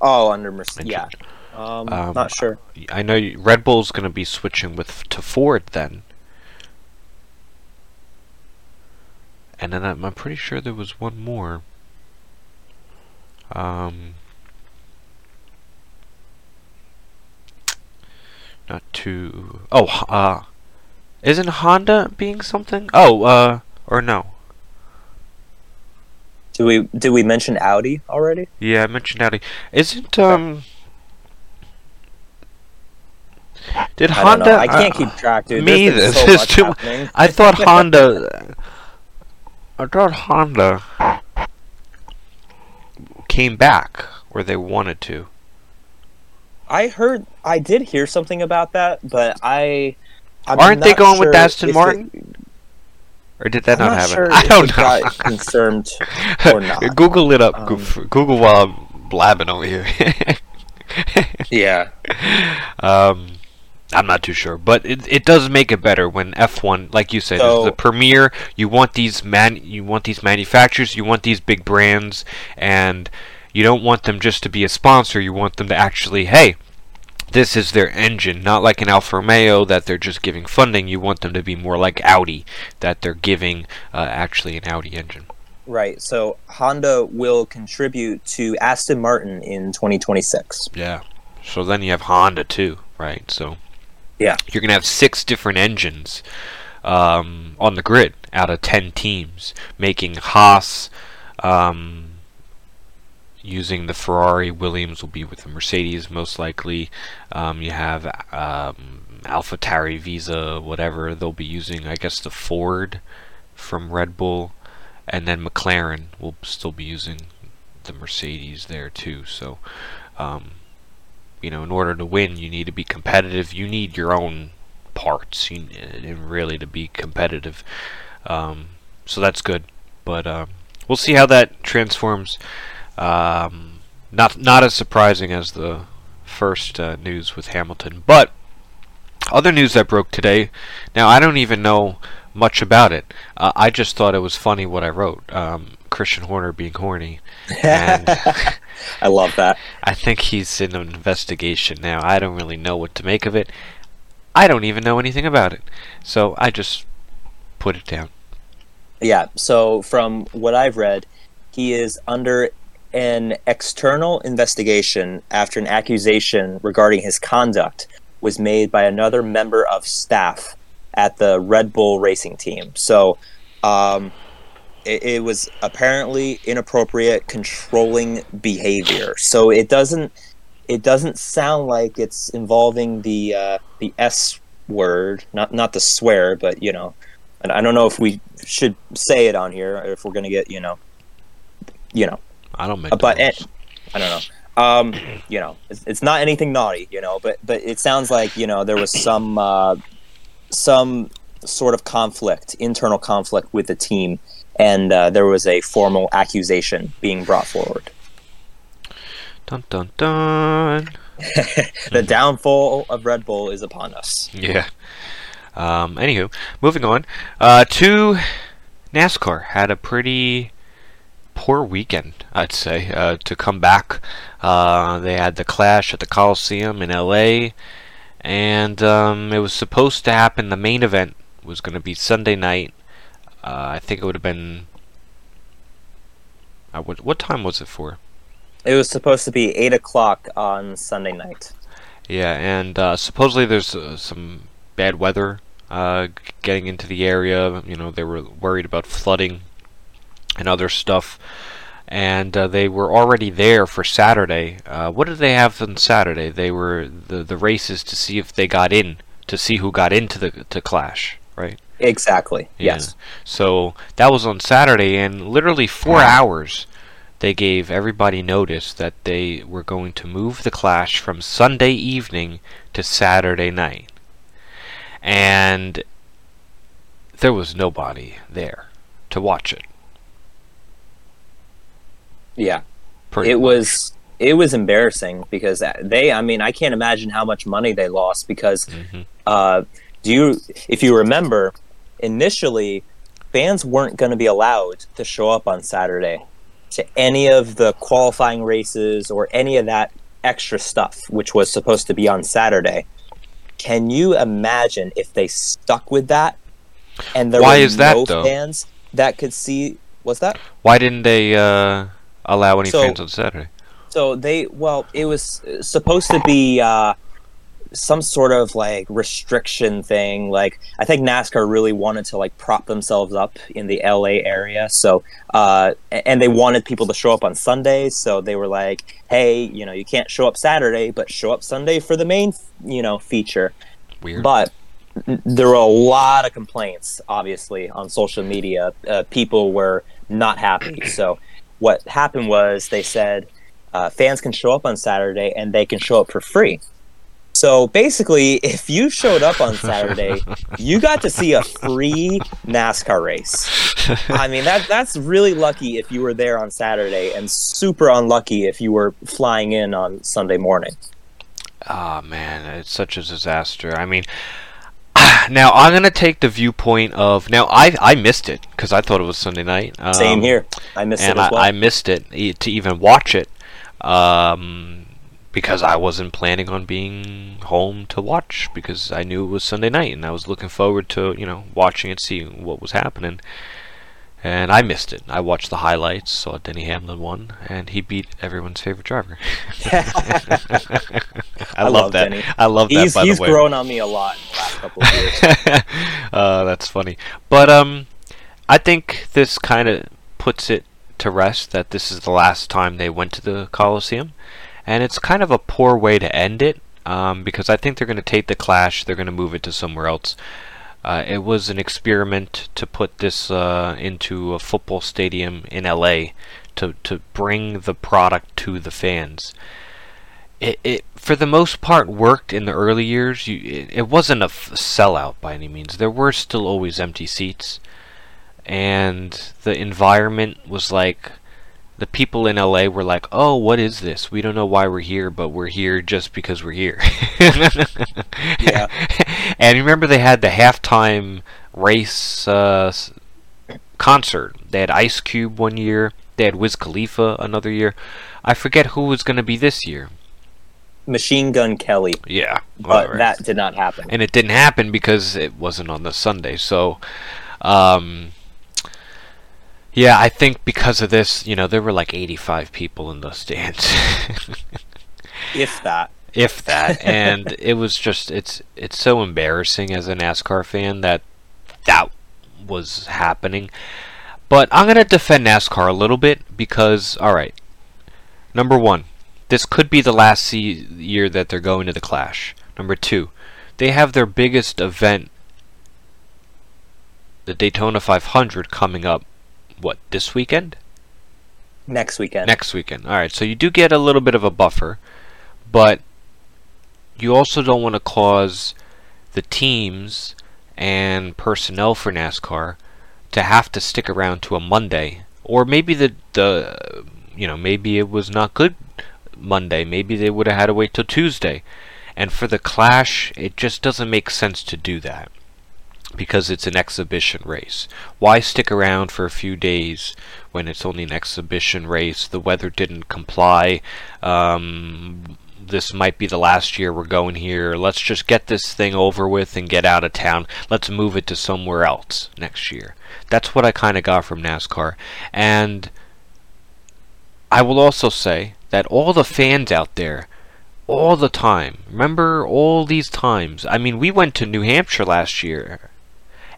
Oh, under Mercedes. Yeah. Um, Um, not sure. I know you- Red Bull's going to be switching with to Ford then. And then I'm, I'm pretty sure there was one more. Um, not too. Oh, uh, isn't Honda being something? Oh, uh, or no? Did we did we mention Audi already? Yeah, I mentioned Audi. Isn't um? Did I Honda? I can't uh, keep track, dude. me There's so There's much too- happening. I thought Honda. I thought Honda came back, where they wanted to. I heard, I did hear something about that, but I. I'm Aren't they going with Aston Martin? It, Or did that I'm not not happen? sure I don't know. confirmed or not. Google it up. Um, Google while I'm blabbing over here. yeah. Um, I'm not too sure, but it it does make it better when F1, like you said, So- is the premier. You want these man, you want these manufacturers, you want these big brands, and you don't want them just to be a sponsor. You want them to actually, hey, this is their engine, not like an Alfa Romeo that they're just giving funding. You want them to be more like Audi, that they're giving uh, actually an Audi engine. Right. So Honda will contribute to Aston Martin in 2026. Yeah. So then you have Honda too, right? So Yeah. you're gonna have six different engines um, on the grid out of ten teams, making Haas um, using the Ferrari. Williams will be with the Mercedes most likely. Um, you have um, AlphaTauri, Visa, whatever they'll be using. I guess the Ford from Red Bull, and then McLaren will still be using the Mercedes there too. So. Um, you know, in order to win, you need to be competitive. You need your own parts, you, and really to be competitive. Um, so that's good, but um, we'll see how that transforms. Um, not not as surprising as the first uh, news with Hamilton, but other news that broke today. Now I don't even know much about it. Uh, I just thought it was funny what I wrote. Um, Christian Horner being horny, and I love that. I think he's in an investigation now. I don't really know what to make of it. I don't even know anything about it, so I just put it down. Yeah. So from what I've read, he is under an external investigation after an accusation regarding his conduct was made by another member of staff at the Red Bull racing team. So um, it, it was apparently inappropriate, controlling behavior. So it doesn't it doesn't sound like it's involving the uh, the S word, not not the swear, but you know, and I don't know if we should say it on here or if we're gonna get you know, you know, I don't make. uh, but it. I don't know. Um, you know, it's, it's not anything naughty, you know, but but it sounds like you know there was some uh, some sort of conflict, internal conflict with the team, and uh, there was a formal accusation being brought forward. dun dun dun. The downfall of Red Bull is upon us. Yeah. Um, anywho, moving on. Uh, to NASCAR had a pretty poor weekend, I'd say, uh, to come back. Uh, they had the clash at the Coliseum in LA, and um, it was supposed to happen. The main event was going to be Sunday night. Uh, I think it would have been. Uh, what, what time was it for? It was supposed to be eight o'clock on Sunday night. Yeah, and uh, supposedly there's uh, some bad weather uh, getting into the area. You know, they were worried about flooding and other stuff. And uh, they were already there for Saturday. Uh, what did they have on Saturday? They were the the races to see if they got in, to see who got into the to Clash, right? Exactly. Yeah. Yes. So that was on Saturday, and literally four hours, they gave everybody notice that they were going to move the clash from Sunday evening to Saturday night. And there was nobody there to watch it. Yeah. pretty it much. was it was embarrassing because they i mean i can't imagine how much money they lost because Mhm. uh do you if you remember initially fans weren't going to be allowed to show up on saturday to any of the qualifying races or any of that extra stuff which was supposed to be on saturday can you imagine if they stuck with that and there Why were is that, no though? fans that could see what's that Why didn't they uh, allow any So- fans on Saturday? So they, well, it was supposed to be uh, some sort of like restriction thing. Like I think NASCAR really wanted to like prop themselves up in the LA area. So uh, and they wanted people to show up on Sundays. So they were like, hey, you know, you can't show up Saturday, but show up Sunday for the main, you know, feature. Weird. But there were a lot of complaints, obviously, on social media. Uh, people were not happy. So, what happened was they said uh, fans can show up on Saturday and they can show up for free. So basically, if you showed up on Saturday, you got to see a free NASCAR race. I mean, that that's really lucky if you were there on Saturday, and super unlucky if you were flying in on Sunday morning. Ah man, it's such a disaster. I mean, now I'm gonna take the viewpoint of now I I missed it because I thought it was Sunday night. Same Um, here. I missed and it as well. I, I missed it e- to even watch it um, because I wasn't planning on being home to watch because I knew it was Sunday night and I was looking forward to you know watching it, see what was happening. And I missed it. I watched the highlights, saw Denny Hamlin won, and he beat everyone's favorite driver. I, I love, love that. Denny. I love that. he's by he's the way. grown on me a lot in the last couple of years. uh, that's funny. But um, I think this kind of puts it to rest that this is the last time they went to the Coliseum, and it's kind of a poor way to end it. Um, because I think they're going to take the Clash, they're going to move it to somewhere else. Uh, it was an experiment to put this uh, into a football stadium in LA to to bring the product to the fans. It, it for the most part worked in the early years. You, it, it wasn't a f- sellout by any means. There were still always empty seats, and the environment was like the people in LA were like, "Oh, what is this? We don't know why we're here, but we're here just because we're here." Yeah. and you remember they had the halftime race uh, concert. They had Ice Cube one year. They had Wiz Khalifa another year. I forget who was going to be this year. Machine Gun Kelly, Yeah, but that did not happen. and it didn't happen because it wasn't on the Sunday. So, um, yeah, I think because of this, you know, there were like 85 people in the stands, if that. if that, and it was just it's it's so embarrassing as a NASCAR fan that that was happening. But I'm gonna defend NASCAR a little bit because, all right, number one, this could be the last year that they're going to the Clash. Number two, they have their biggest event, the Daytona 500, coming up. What this weekend? Next weekend. Next weekend. All right, so you do get a little bit of a buffer, but you also don't want to cause the teams and personnel for NASCAR to have to stick around to a Monday, or maybe the the you know maybe it was not good Monday. Maybe they would have had to wait till Tuesday, and for the Clash, it just doesn't make sense to do that because it's an exhibition race. Why stick around for a few days when it's only an exhibition race? The weather didn't comply. Um, this might be the last year we're going here. Let's just get this thing over with and get out of town. Let's move it to somewhere else next year. That's what I kind of got from NASCAR. And I will also say that all the fans out there all the time. Remember all these times. I mean, we went to New Hampshire last year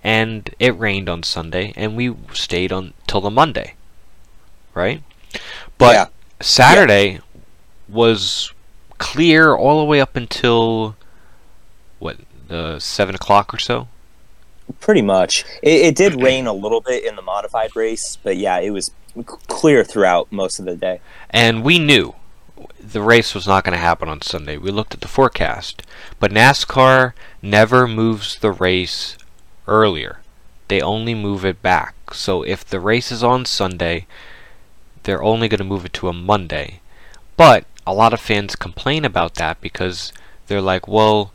and it rained on Sunday and we stayed on till the Monday. Right? But Yeah. Saturday was clear all the way up until what, the seven o'clock or so? Pretty much. It, it did rain a little bit in the modified race, but yeah, it was clear throughout most of the day. And we knew the race was not going to happen on Sunday. We looked at the forecast. But NASCAR never moves the race earlier. They only move it back. So if the race is on Sunday, they're only going to move it to a Monday. But a lot of fans complain about that because they're like, well,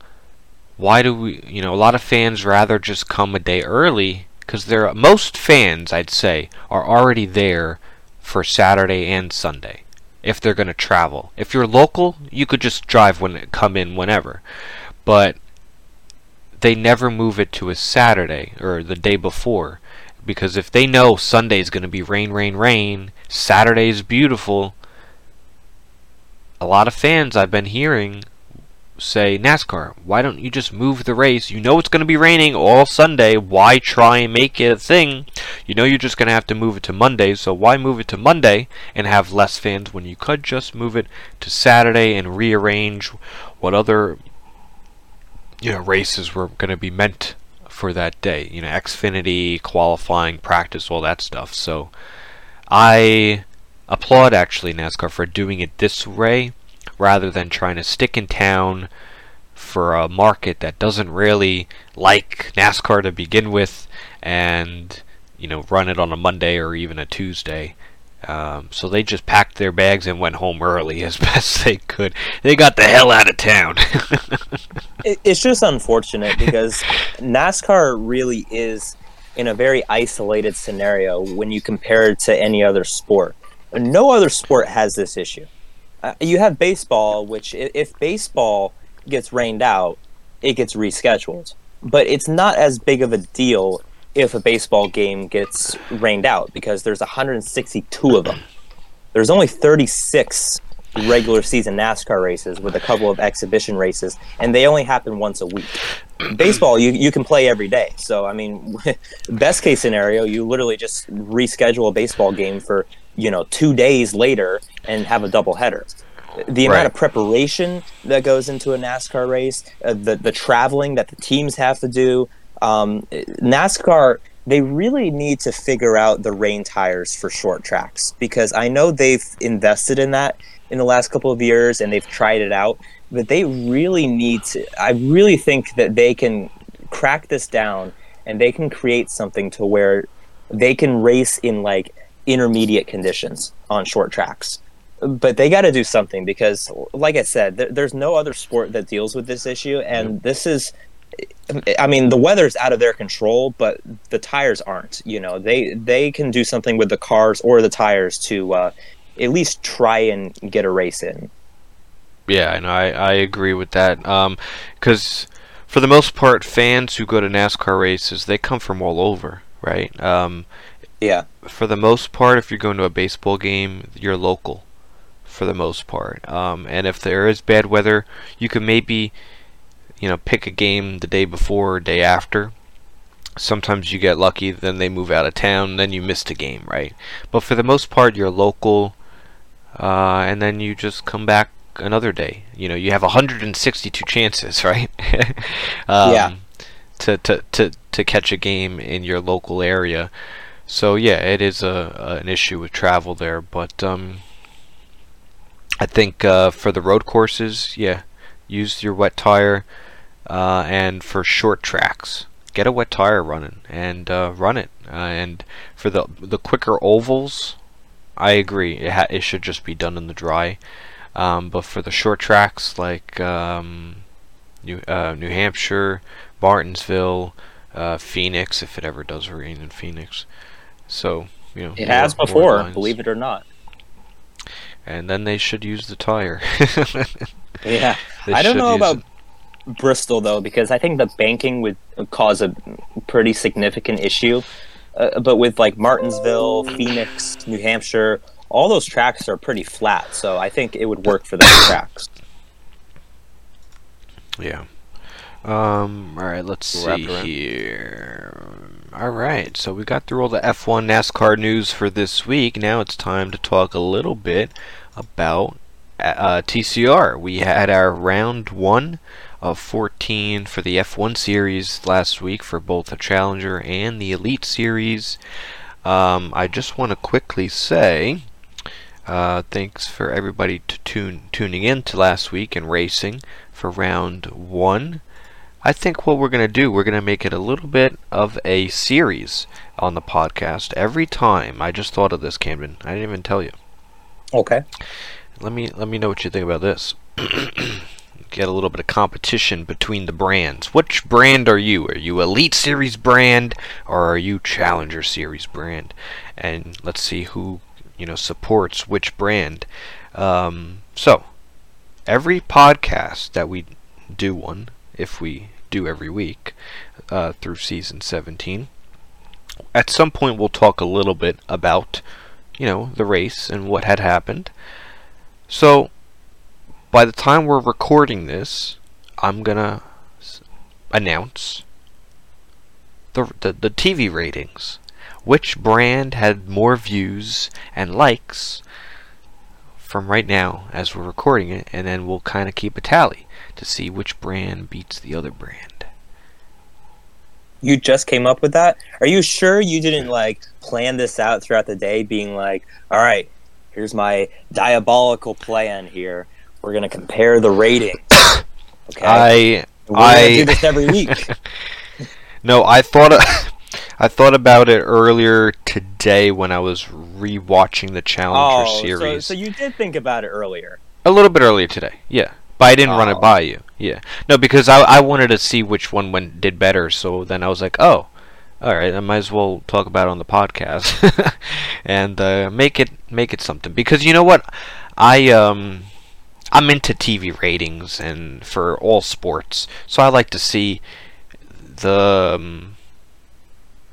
why do we, you know, a lot of fans rather just come a day early because they're, most fans, I'd say, are already there for Saturday and Sunday if they're going to travel. If you're local, you could just drive when it come in whenever. But they never move it to a Saturday or the day before because if they know Sunday is going to be rain rain rain, Saturday is beautiful, a lot of fans I've been hearing say NASCAR, why don't you just move the race? You know it's going to be raining all Sunday. Why try and make it a thing? You know you're just going to have to move it to Monday, so why move it to Monday and have less fans when you could just move it to Saturday and rearrange what other you know races were going to be meant for that day. You know, Xfinity, qualifying, practice, all that stuff. So I applaud actually NASCAR for doing it this way rather than trying to stick in town for a market that doesn't really like NASCAR to begin with and you know run it on a Monday or even a Tuesday. Um, so they just packed their bags and went home early as best they could. They got the hell out of town. It, it's just unfortunate because NASCAR really is in a very isolated scenario when you compare it to any other sport. No other sport has this issue. Uh, you have baseball, which if baseball gets rained out, it gets rescheduled. But it's not as big of a deal if a baseball game gets rained out because there's 162 of them. There's only 36 regular season NASCAR races with a couple of exhibition races, and they only happen once a week. Baseball, you, you can play every day. So, I mean, best case scenario, you literally just reschedule a baseball game for, you know, two days later and have a double header. The amount Right. of preparation that goes into a NASCAR race, uh, the, the traveling that the teams have to do, um, NASCAR, they really need to figure out the rain tires for short tracks because I know they've invested in that in the last couple of years and they've tried it out, but they really need to. I really think that they can crack this down and they can create something to where they can race in like intermediate conditions on short tracks. But they got to do something because, like I said, there, there's no other sport that deals with this issue, and this is I mean, the weather's out of their control, but the tires aren't. You know, they they can do something with the cars or the tires to uh, at least try and get a race in. Yeah, and I, I agree with that. Because for the most part, fans who go to NASCAR races, they come from all over, right? Um, Yeah, for the most part, if you're going to a baseball game, you're local. For the most part, um, and if there is bad weather, you can maybe, you know, pick a game the day before or day after. Sometimes you get lucky, then they move out of town, then you missed a game, right? But for the most part, you're local, uh, and then you just come back another day. You know, you have 162 chances, right? um, Yeah. To, to, to, to catch a game in your local area. So yeah, it is a, an issue with travel there, but um, I think uh, for the road courses, yeah, use your wet tire, uh, and for short tracks, get a wet tire running and uh, run it. Uh, and for the the quicker ovals, I agree, it ha- it should just be done in the dry. Um, but for the short tracks like um, New uh, New Hampshire, Martinsville, uh, Phoenix, if it ever does rain in Phoenix, so you know it has more- before, believe it or not. and then they should use the tire. Yeah, I don't know about it. Bristol though, because I think the banking would cause a pretty significant issue. Uh, but with like Martinsville, Phoenix, New Hampshire, all those tracks are pretty flat, so I think it would work for those tracks. Yeah. Um. All right. Let's see here. All right. So we got through all the F1 NASCAR news for this week. Now it's time to talk a little bit about uh, TCR. We had our round one of 14 for the F1 series last week for both the Challenger and the Elite series. Um, I just want to quickly say. Uh, thanks for everybody to tune tuning in to last week and racing for round one. I think what we're going to do, we're going to make it a little bit of a series on the podcast every time. I just thought of this, Camden. I didn't even tell you. Okay. Let me let me know what you think about this. Get a little bit of competition between the brands. Which brand are you? Are you Elite Series brand or are you Challenger Series brand? And let's see who you know supports which brand. Um, so every podcast that we do one, if we do every week uh, through season 17, at some point we'll talk a little bit about you know the race and what had happened. So by the time we're recording this, I'm gonna announce the, the the TV ratings. Which brand had more views and likes from right now as we're recording it, and then we'll kind of keep a tally to see which brand beats the other brand. You just came up with that? Are you sure you didn't like plan this out throughout the day, being like, all right, here's my diabolical plan here. We're gonna compare the ratings. Okay. I We're I- do this every week. No, I thought I thought about it earlier today when I was rewatching the Challenger oh, so, series. so you did think about it earlier. A little bit earlier today, yeah. But I didn't run it Oh. by you, yeah. No, because I I wanted to see which one went did better. So then I was like, oh, all right, I might as well talk about it on the podcast and uh, make it make it something. Because you know what, I um. I'm into TV ratings and for all sports, so I like to see the um,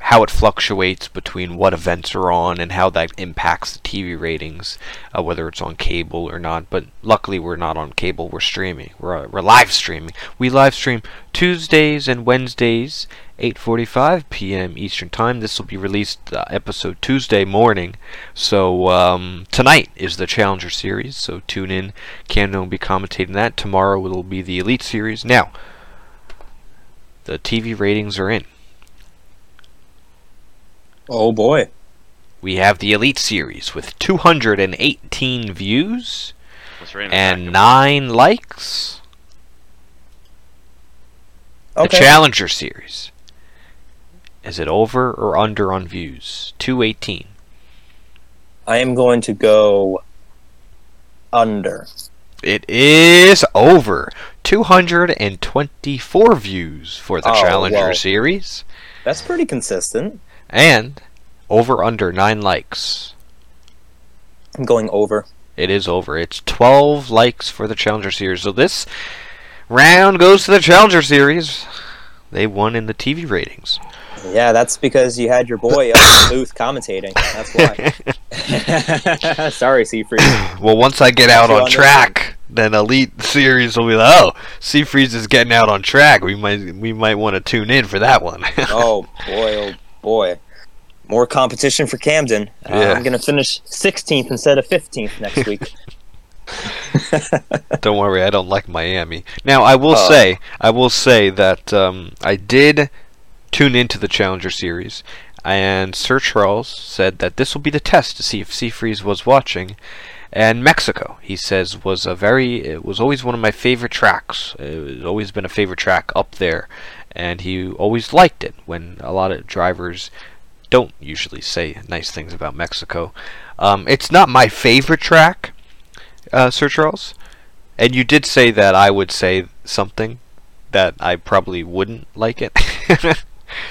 how it fluctuates between what events are on and how that impacts the TV ratings, uh, whether it's on cable or not. But luckily, we're not on cable; we're streaming. We're uh, we're live streaming. We live stream Tuesdays and Wednesdays, 8:45 p.m. Eastern Time. This will be released uh, episode Tuesday morning. So um, tonight is the Challenger Series. So tune in. Camden will be commentating that. Tomorrow it'll be the Elite Series. Now, the TV ratings are in. Oh boy. We have the Elite Series with 218 views Let's rate 'em and 9 likes. The Challenger Series. Is it over or under on views? 218. I am going to go under. It is over. 224 views for the Oh, Challenger well. Series. That's pretty consistent. And over under 9 likes. I'm going over. It is over. It's 12 likes for the Challenger Series. So this round goes to the Challenger Series. They won in the TV ratings. Yeah, that's because you had your boy up in the booth commentating. That's why. Sorry, Seafreeze. Well, once I get out You on track, then Elite Series will be like, oh, Seafreeze is getting out on track. We might we might want to tune in for that one. Oh boy, oh boy. More competition for Camden. Uh, I'm gonna finish 16th instead of 15th next week. don't worry, I don't like Miami. Now, I will Oh. say, I will say that um, I did tune into the Challenger Series, and Sir Charles said that this will be the test to see if Seafreeze was watching. And Mexico, he says, was a very, it was always one of my favorite tracks. It was always been a favorite track up there, and he always liked it when a lot of drivers don't usually say nice things about Mexico. Um, it's not my favorite track, uh, Sir Charles. And you did say that I would say something that I probably wouldn't like it.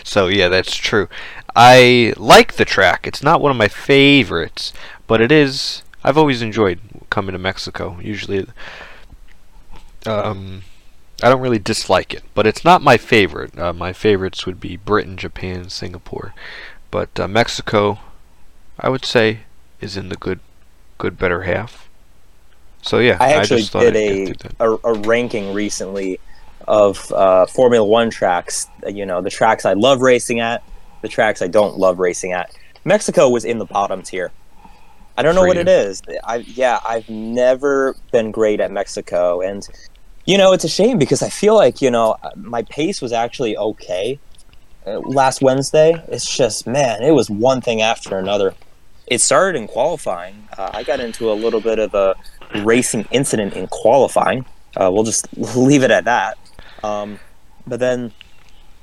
so yeah, that's true. I like the track. It's not one of my favorites, but it is. I've always enjoyed coming to Mexico. Usually, um, I don't really dislike it, but it's not my favorite. Uh, my favorites would be Britain, Japan, Singapore, but uh, Mexico, I would say, is in the good, good, better half. So yeah, I actually just thought did a, get through that. a a ranking recently of uh, Formula One tracks. You know, the tracks I love racing at, the tracks I don't love racing at. Mexico was in the bottom tier. I don't know what it is. I yeah, I've never been great at Mexico, and you know, it's a shame because I feel like you know my pace was actually okay uh, last Wednesday. It's just man, it was one thing after another. It started in qualifying. Uh, I got into a little bit of a racing incident in qualifying. Uh, we'll just leave it at that. Um, but then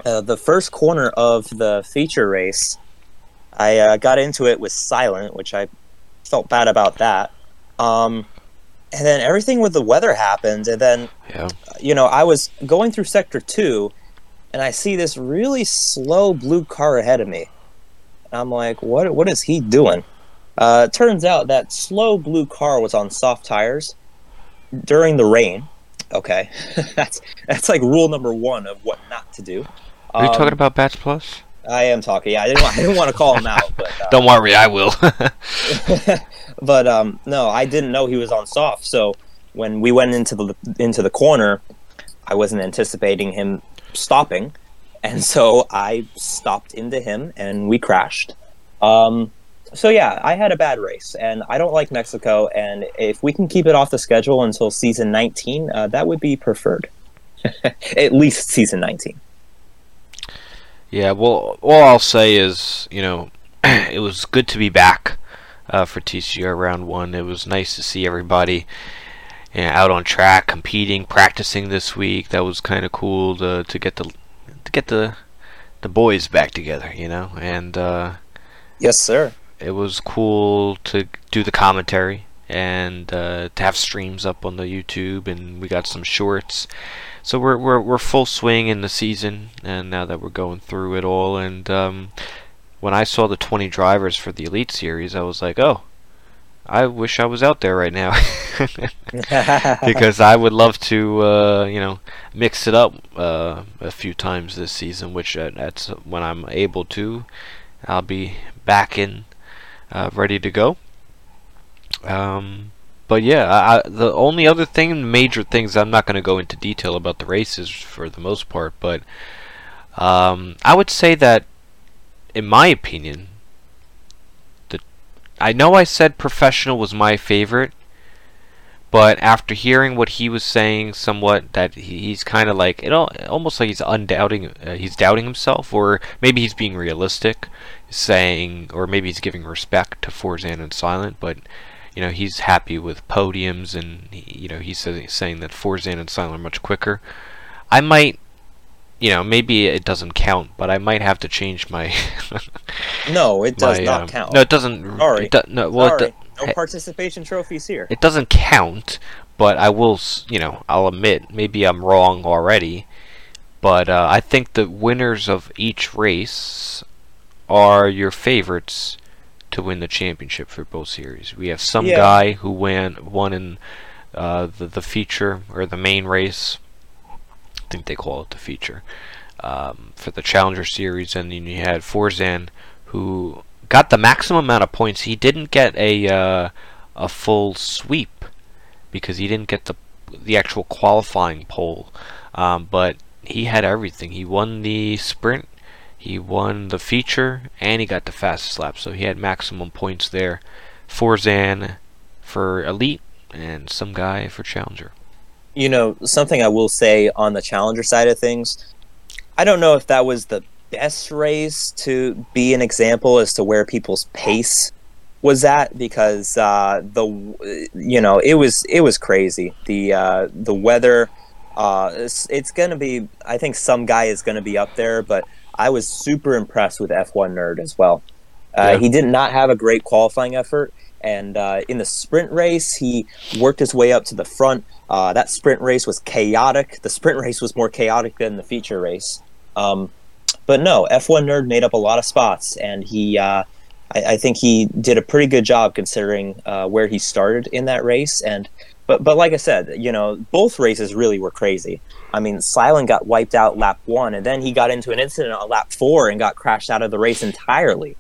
uh, the first corner of the feature race, I uh, got into it with silent, which I felt bad about that. Um, and then everything with the weather happened, and then Yeah. you know I was going through sector two, and I see this really slow blue car ahead of me. And I'm like, what? What is he doing? Uh, it turns out that slow blue car was on soft tires during the rain. Okay, that's that's like rule number one of what not to do. Are you Um, talking about batch Plus? I am talking. Yeah, I didn't. Want, I didn't want to call him out, but uh, Don't worry, I will. but um, no, I didn't know he was on soft. So when we went into the into the corner, I wasn't anticipating him stopping, and so I stopped into him, and we crashed. Um, so yeah, I had a bad race, and I don't like Mexico. And if we can keep it off the schedule until season 19, uh, that would be preferred. At least season 19. yeah, well, all I'll say is, you know, it was good to be back uh, for TCR round one. It was nice to see everybody you know, out on track, competing, practicing this week. That was kind of cool to to get the to get the the boys back together, you know, and. Uh, Yes, sir. it was cool to do the commentary and uh, to have streams up on the YouTube, and we got some shorts. So we're we're we're full swing in the season, and now that we're going through it all, and um, when I saw the 20 drivers for the Elite Series, I was like, oh, I wish I was out there right now. because I would love to, uh, you know, mix it up uh, a few times this season, which uh, that's when I'm able to. I'll be back in, uh, ready to go. Um, but yeah, I, I, the only other thing, major things, I'm not going to go into detail about the races for the most part, but um, I would say that, in my opinion, the I know I said professional was my favorite, but after hearing what he was saying, somewhat that he's kind of like it, al- almost like he's undoubting, uh, he's doubting himself, or maybe he's being realistic, saying, or maybe he's giving respect to Forzan and Silent, but you know he's happy with podiums, and you know he's saying that Forzan and Silent are much quicker. I might, you know, maybe it doesn't count, but I might have to change my No, it does my, not um, count. No, it doesn't. Sorry. It do, no, well, Sorry. do- No participation trophies here. it doesn't count, but I will, you know, I'll admit maybe I'm wrong already, but uh, I think the winners of each race are your favorites to win the championship for both series. We have some Yeah. guy who won won in uh, the the feature or the main race. Think they call it the feature um, for the Challenger Series, and then you had Forzan who got the maximum amount of points. He didn't get a uh, a full sweep because he didn't get the the actual qualifying pole, um, but he had everything. He won the sprint, he won the feature, and he got the fastest lap. So he had maximum points there. Forzan for elite, and some guy for challenger. You know, something I will say on the challenger side of things, I don't know if that was the best race to be an example as to where people's pace was at because uh, the you know it was it was crazy. The uh, the weather uh, it's, it's gonna be I think some guy is gonna be up there but I was super impressed with F1 nerd as well. Uh, Yeah. he did not have a great qualifying effort and uh, in the sprint race he worked his way up to the front uh, that sprint race was chaotic the sprint race was more chaotic than the feature race um, but no, F1 Nerd made up a lot of spots, and he, uh, I, I think he did a pretty good job considering uh, where he started in that race. And but but like I said, you know, both races really were crazy. I mean, Silent got wiped out lap one, and then he got into an incident on lap four and got crashed out of the race entirely.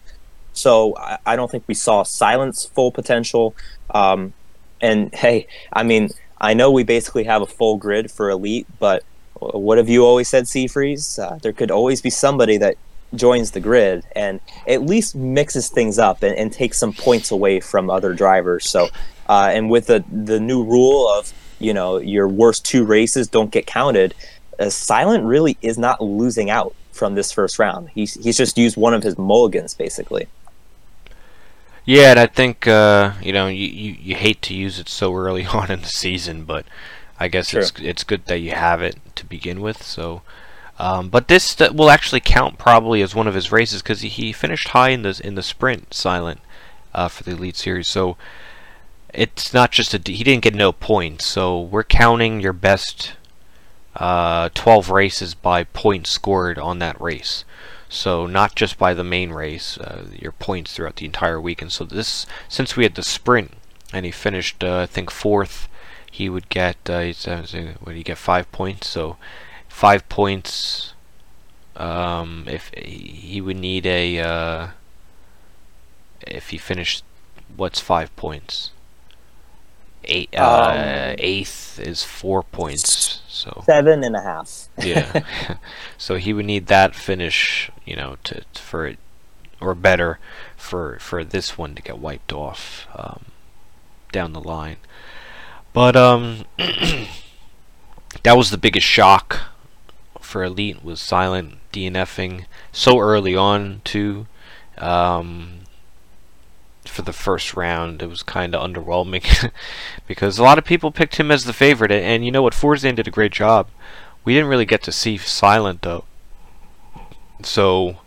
So I, I don't think we saw Silent's full potential. Um, and hey, I mean, I know we basically have a full grid for Elite, but what have you always said, Seafreeze? Uh, there could always be somebody that joins the grid and at least mixes things up and, and takes some points away from other drivers. So, uh, and with the the new rule of you know your worst two races don't get counted, uh, Silent really is not losing out from this first round. He's he's just used one of his mulligans basically. Yeah, and I think uh, you know you, you, you hate to use it so early on in the season, but I guess it's it's good that you have it to begin with. So, um, but this th- will actually count probably as one of his races because he, he finished high in the in the sprint silent uh, for the elite series. So it's not just a d- he didn't get no points. So we're counting your best uh, 12 races by points scored on that race. So not just by the main race, uh, your points throughout the entire week. And So this, since we had the sprint, and he finished, uh, I think fourth, he would get, uh, he's, uh, he get five points? So five points. Um, if he would need a, uh, if he finished, what's five points? Eight, uh, Um, eighth is four points. So Seven and a half. yeah. so he would need that finish, you know, to, to- for it or better for for this one to get wiped off um, down the line. But um, that was the biggest shock for Elite was silent DNFing so early on too. Um, for the first round, it was kind of underwhelming because a lot of people picked him as the favorite, and, you know what, Forzan did a great job. We didn't really get to see Silent though, so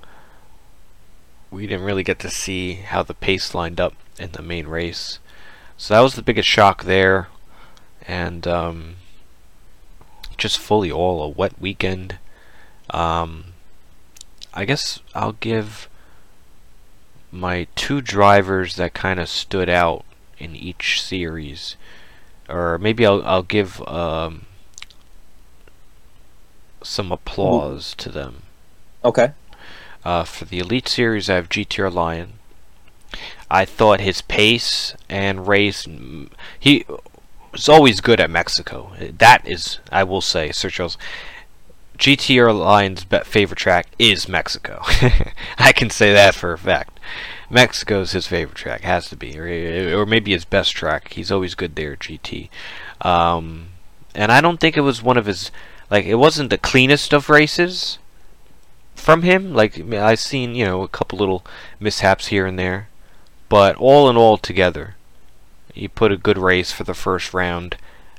we didn't really get to see how the pace lined up in the main race. So that was the biggest shock there, and um, just fully all a wet weekend. Um, I guess I'll give my two drivers that kind of stood out in each series, or maybe I'll I'll give um, some applause to them. Okay. Uh, for the Elite Series, I have GTR Lion. I thought his pace and race, mm, he was always good at Mexico. That is, I will say, Sir Charles. GTR Lion's favorite track is Mexico. I can say that for a fact. Mexico's his favorite track, has to be, or, or maybe his best track. He's always good there, GT. Um, and I don't think it was one of his, like, it wasn't the cleanest of races from him. Like I've seen, you know, a couple little mishaps here and there, but all in all, together, he put a good race for the first round.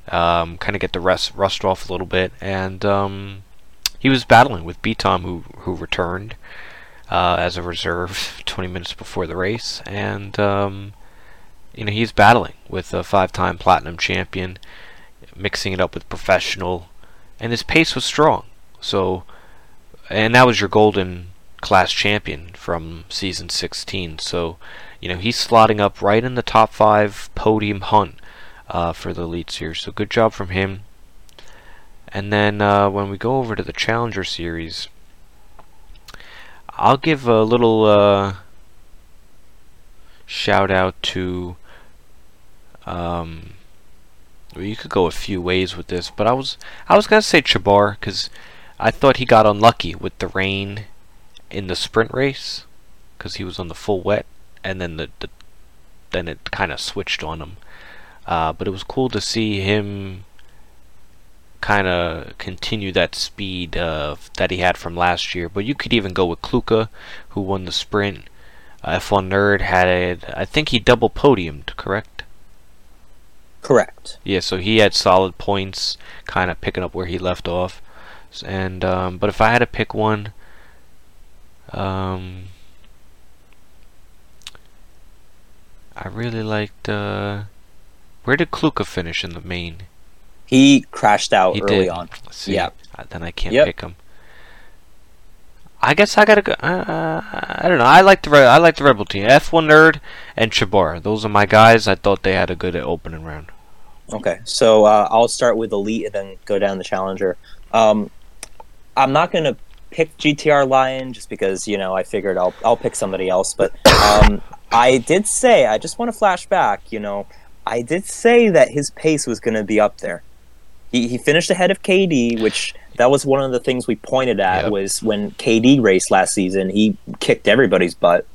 Um, kind of get the rest rust off a little bit, and um, he was battling with B Tom, who who returned uh, as a reserve 20 minutes before the race, and um, you know he's battling with a five-time platinum champion, mixing it up with professional, and his pace was strong. So, and that was your golden class champion from season 16. So, you know he's slotting up right in the top five podium hunt uh, for the elite series. So good job from him. And then uh, when we go over to the Challenger Series, I'll give a little uh, shout out to. Um, well, you could go a few ways with this, but I was I was gonna say Chabar because I thought he got unlucky with the rain in the sprint race because he was on the full wet, and then the, the then it kind of switched on him. Uh, but it was cool to see him kind of continue that speed uh, that he had from last year. But you could even go with Kluka, who won the sprint. Uh, F1 Nerd had it. I think he double podiumed, correct? Correct. Yeah, so he had solid points, kind of picking up where he left off. And um, but if I had to pick one, um, I really liked. Uh, where did Kluka finish in the main? He crashed out He early did. on. See, Yeah. then I can't Yep. pick him. I guess I gotta go. Uh, I don't know. I like the I like the Rebel team. F1 Nerd and Chabar. Those are my guys. I thought they had a good opening round. Okay, so uh, I'll start with elite and then go down the challenger. Um, I'm not gonna pick GTR Lion just because you know I figured I'll I'll pick somebody else. But um, I did say I just want to flash back. You know, I did say that his pace was gonna be up there. He he finished ahead of KD, which that was one of the things we pointed at Yep. was when KD raced last season. He kicked everybody's butt.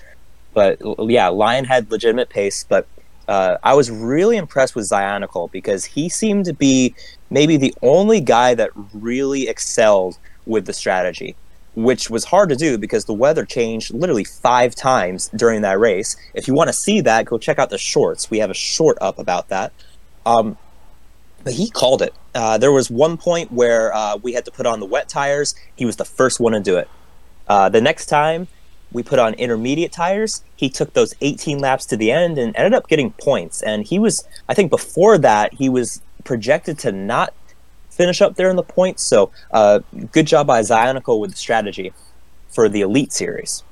But yeah, Lion had legitimate pace, but uh, I was really impressed with Zionical because he seemed to be maybe the only guy that really excelled with the strategy, which was hard to do because the weather changed literally five times during that race. If you want to see that, go check out the shorts. We have a short up about that. Um, he called it. Uh, there was one point where uh, we had to put on the wet tires. He was the first one to do it. Uh, the next time we put on intermediate tires, he took those 18 laps to the end and ended up getting points. And he was, I think, before that, he was projected to not finish up there in the points. So, uh, good job by Zionical with the strategy for the Elite Series.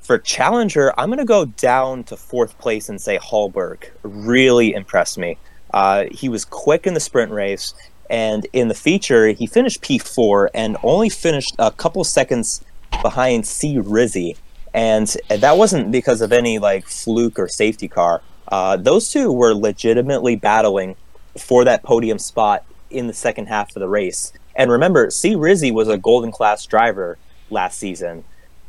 For Challenger, I'm going to go down to fourth place and say Hallberg really impressed me. Uh, he was quick in the sprint race, and in the feature, he finished P4 and only finished a couple seconds behind C Rizzi. And that wasn't because of any like fluke or safety car. Uh, those two were legitimately battling for that podium spot in the second half of the race. And remember, C Rizzi was a golden class driver last season.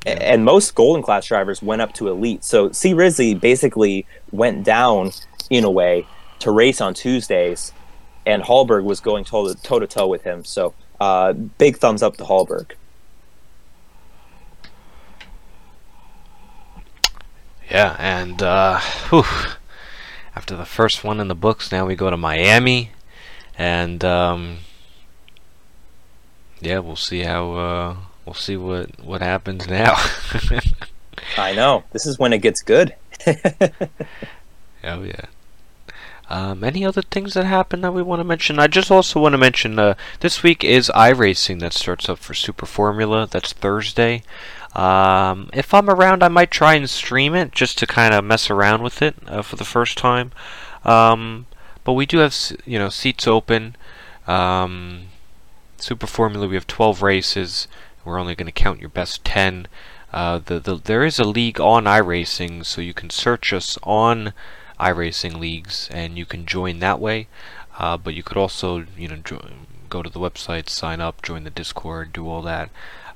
A- And most golden class drivers went up to elite. So C Rizzi basically went down in a way to race on Tuesdays, and Hallberg was going toe to toe with him. So uh, big thumbs up to Hallberg. Yeah, and uh, whew, after the first one in the books, now we go to Miami, and um, yeah, we'll see how uh, we'll see what what happens now. I know this is when it gets good. Oh yeah. Um, any other things that happened that we want to mention? I just also want to mention uh, this week is iRacing that starts up for Super Formula. That's Thursday. Um, if I'm around, I might try and stream it just to kind of mess around with it uh, for the first time. Um, but we do have you know seats open. Um, Super Formula, we have 12 races. We're only going to count your best 10. Uh, the, the there is a league on iRacing, so you can search us on iRacing leagues, and you can join that way. Uh, but you could also, you know, jo- go to the website, sign up, join the Discord, do all that.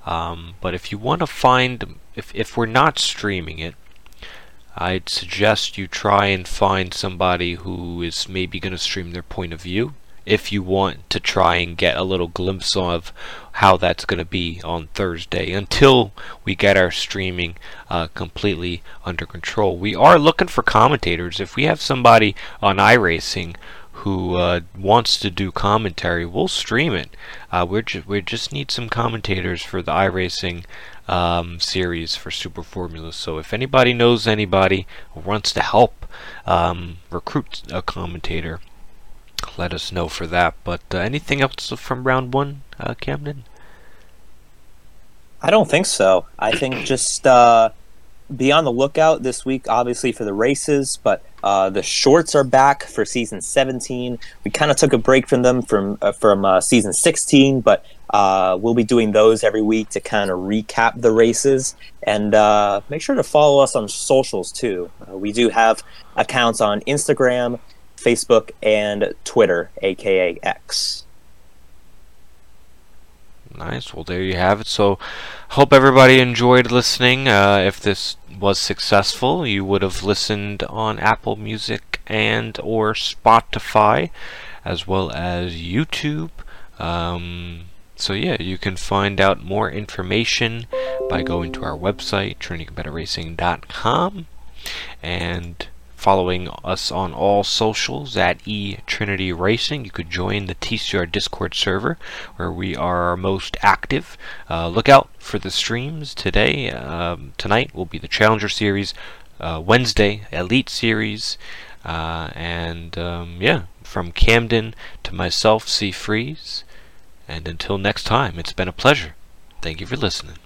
Um, but if you want to find, if if we're not streaming it, I'd suggest you try and find somebody who is maybe going to stream their point of view. If you want to try and get a little glimpse of how that's going to be on Thursday until we get our streaming uh, completely under control. We are looking for commentators. If we have somebody on iRacing who uh, wants to do commentary, we'll stream it. Uh, we're ju- we just need some commentators for the iRacing um, series for Super Formula. So if anybody knows anybody who wants to help um, recruit a commentator, let us know for that. But uh, anything else from round one, uh, Camden? I don't think so. I think just uh, be on the lookout this week, obviously, for the races, but uh, the shorts are back for season 17. We kind of took a break from them from uh, from uh, season 16, but uh, we'll be doing those every week to kind of recap the races. And uh, make sure to follow us on socials too. Uh, we do have accounts on Instagram, Facebook, and Twitter, aka X. Nice. Well, there you have it. So, hope everybody enjoyed listening. Uh, if this was successful, you would have listened on Apple Music and or Spotify, as well as YouTube. Um, so yeah, you can find out more information by going to our website, trinitycompetitorracing.com, and following us on all socials at E Trinity Racing. You could join the TCR Discord server where we are most active. Uh, look out for the streams today. Um, tonight will be the Challenger Series, uh, Wednesday, Elite Series, uh, and um, yeah, from Camden to myself, C. Freeze. And until next time, it's been a pleasure. Thank you for listening.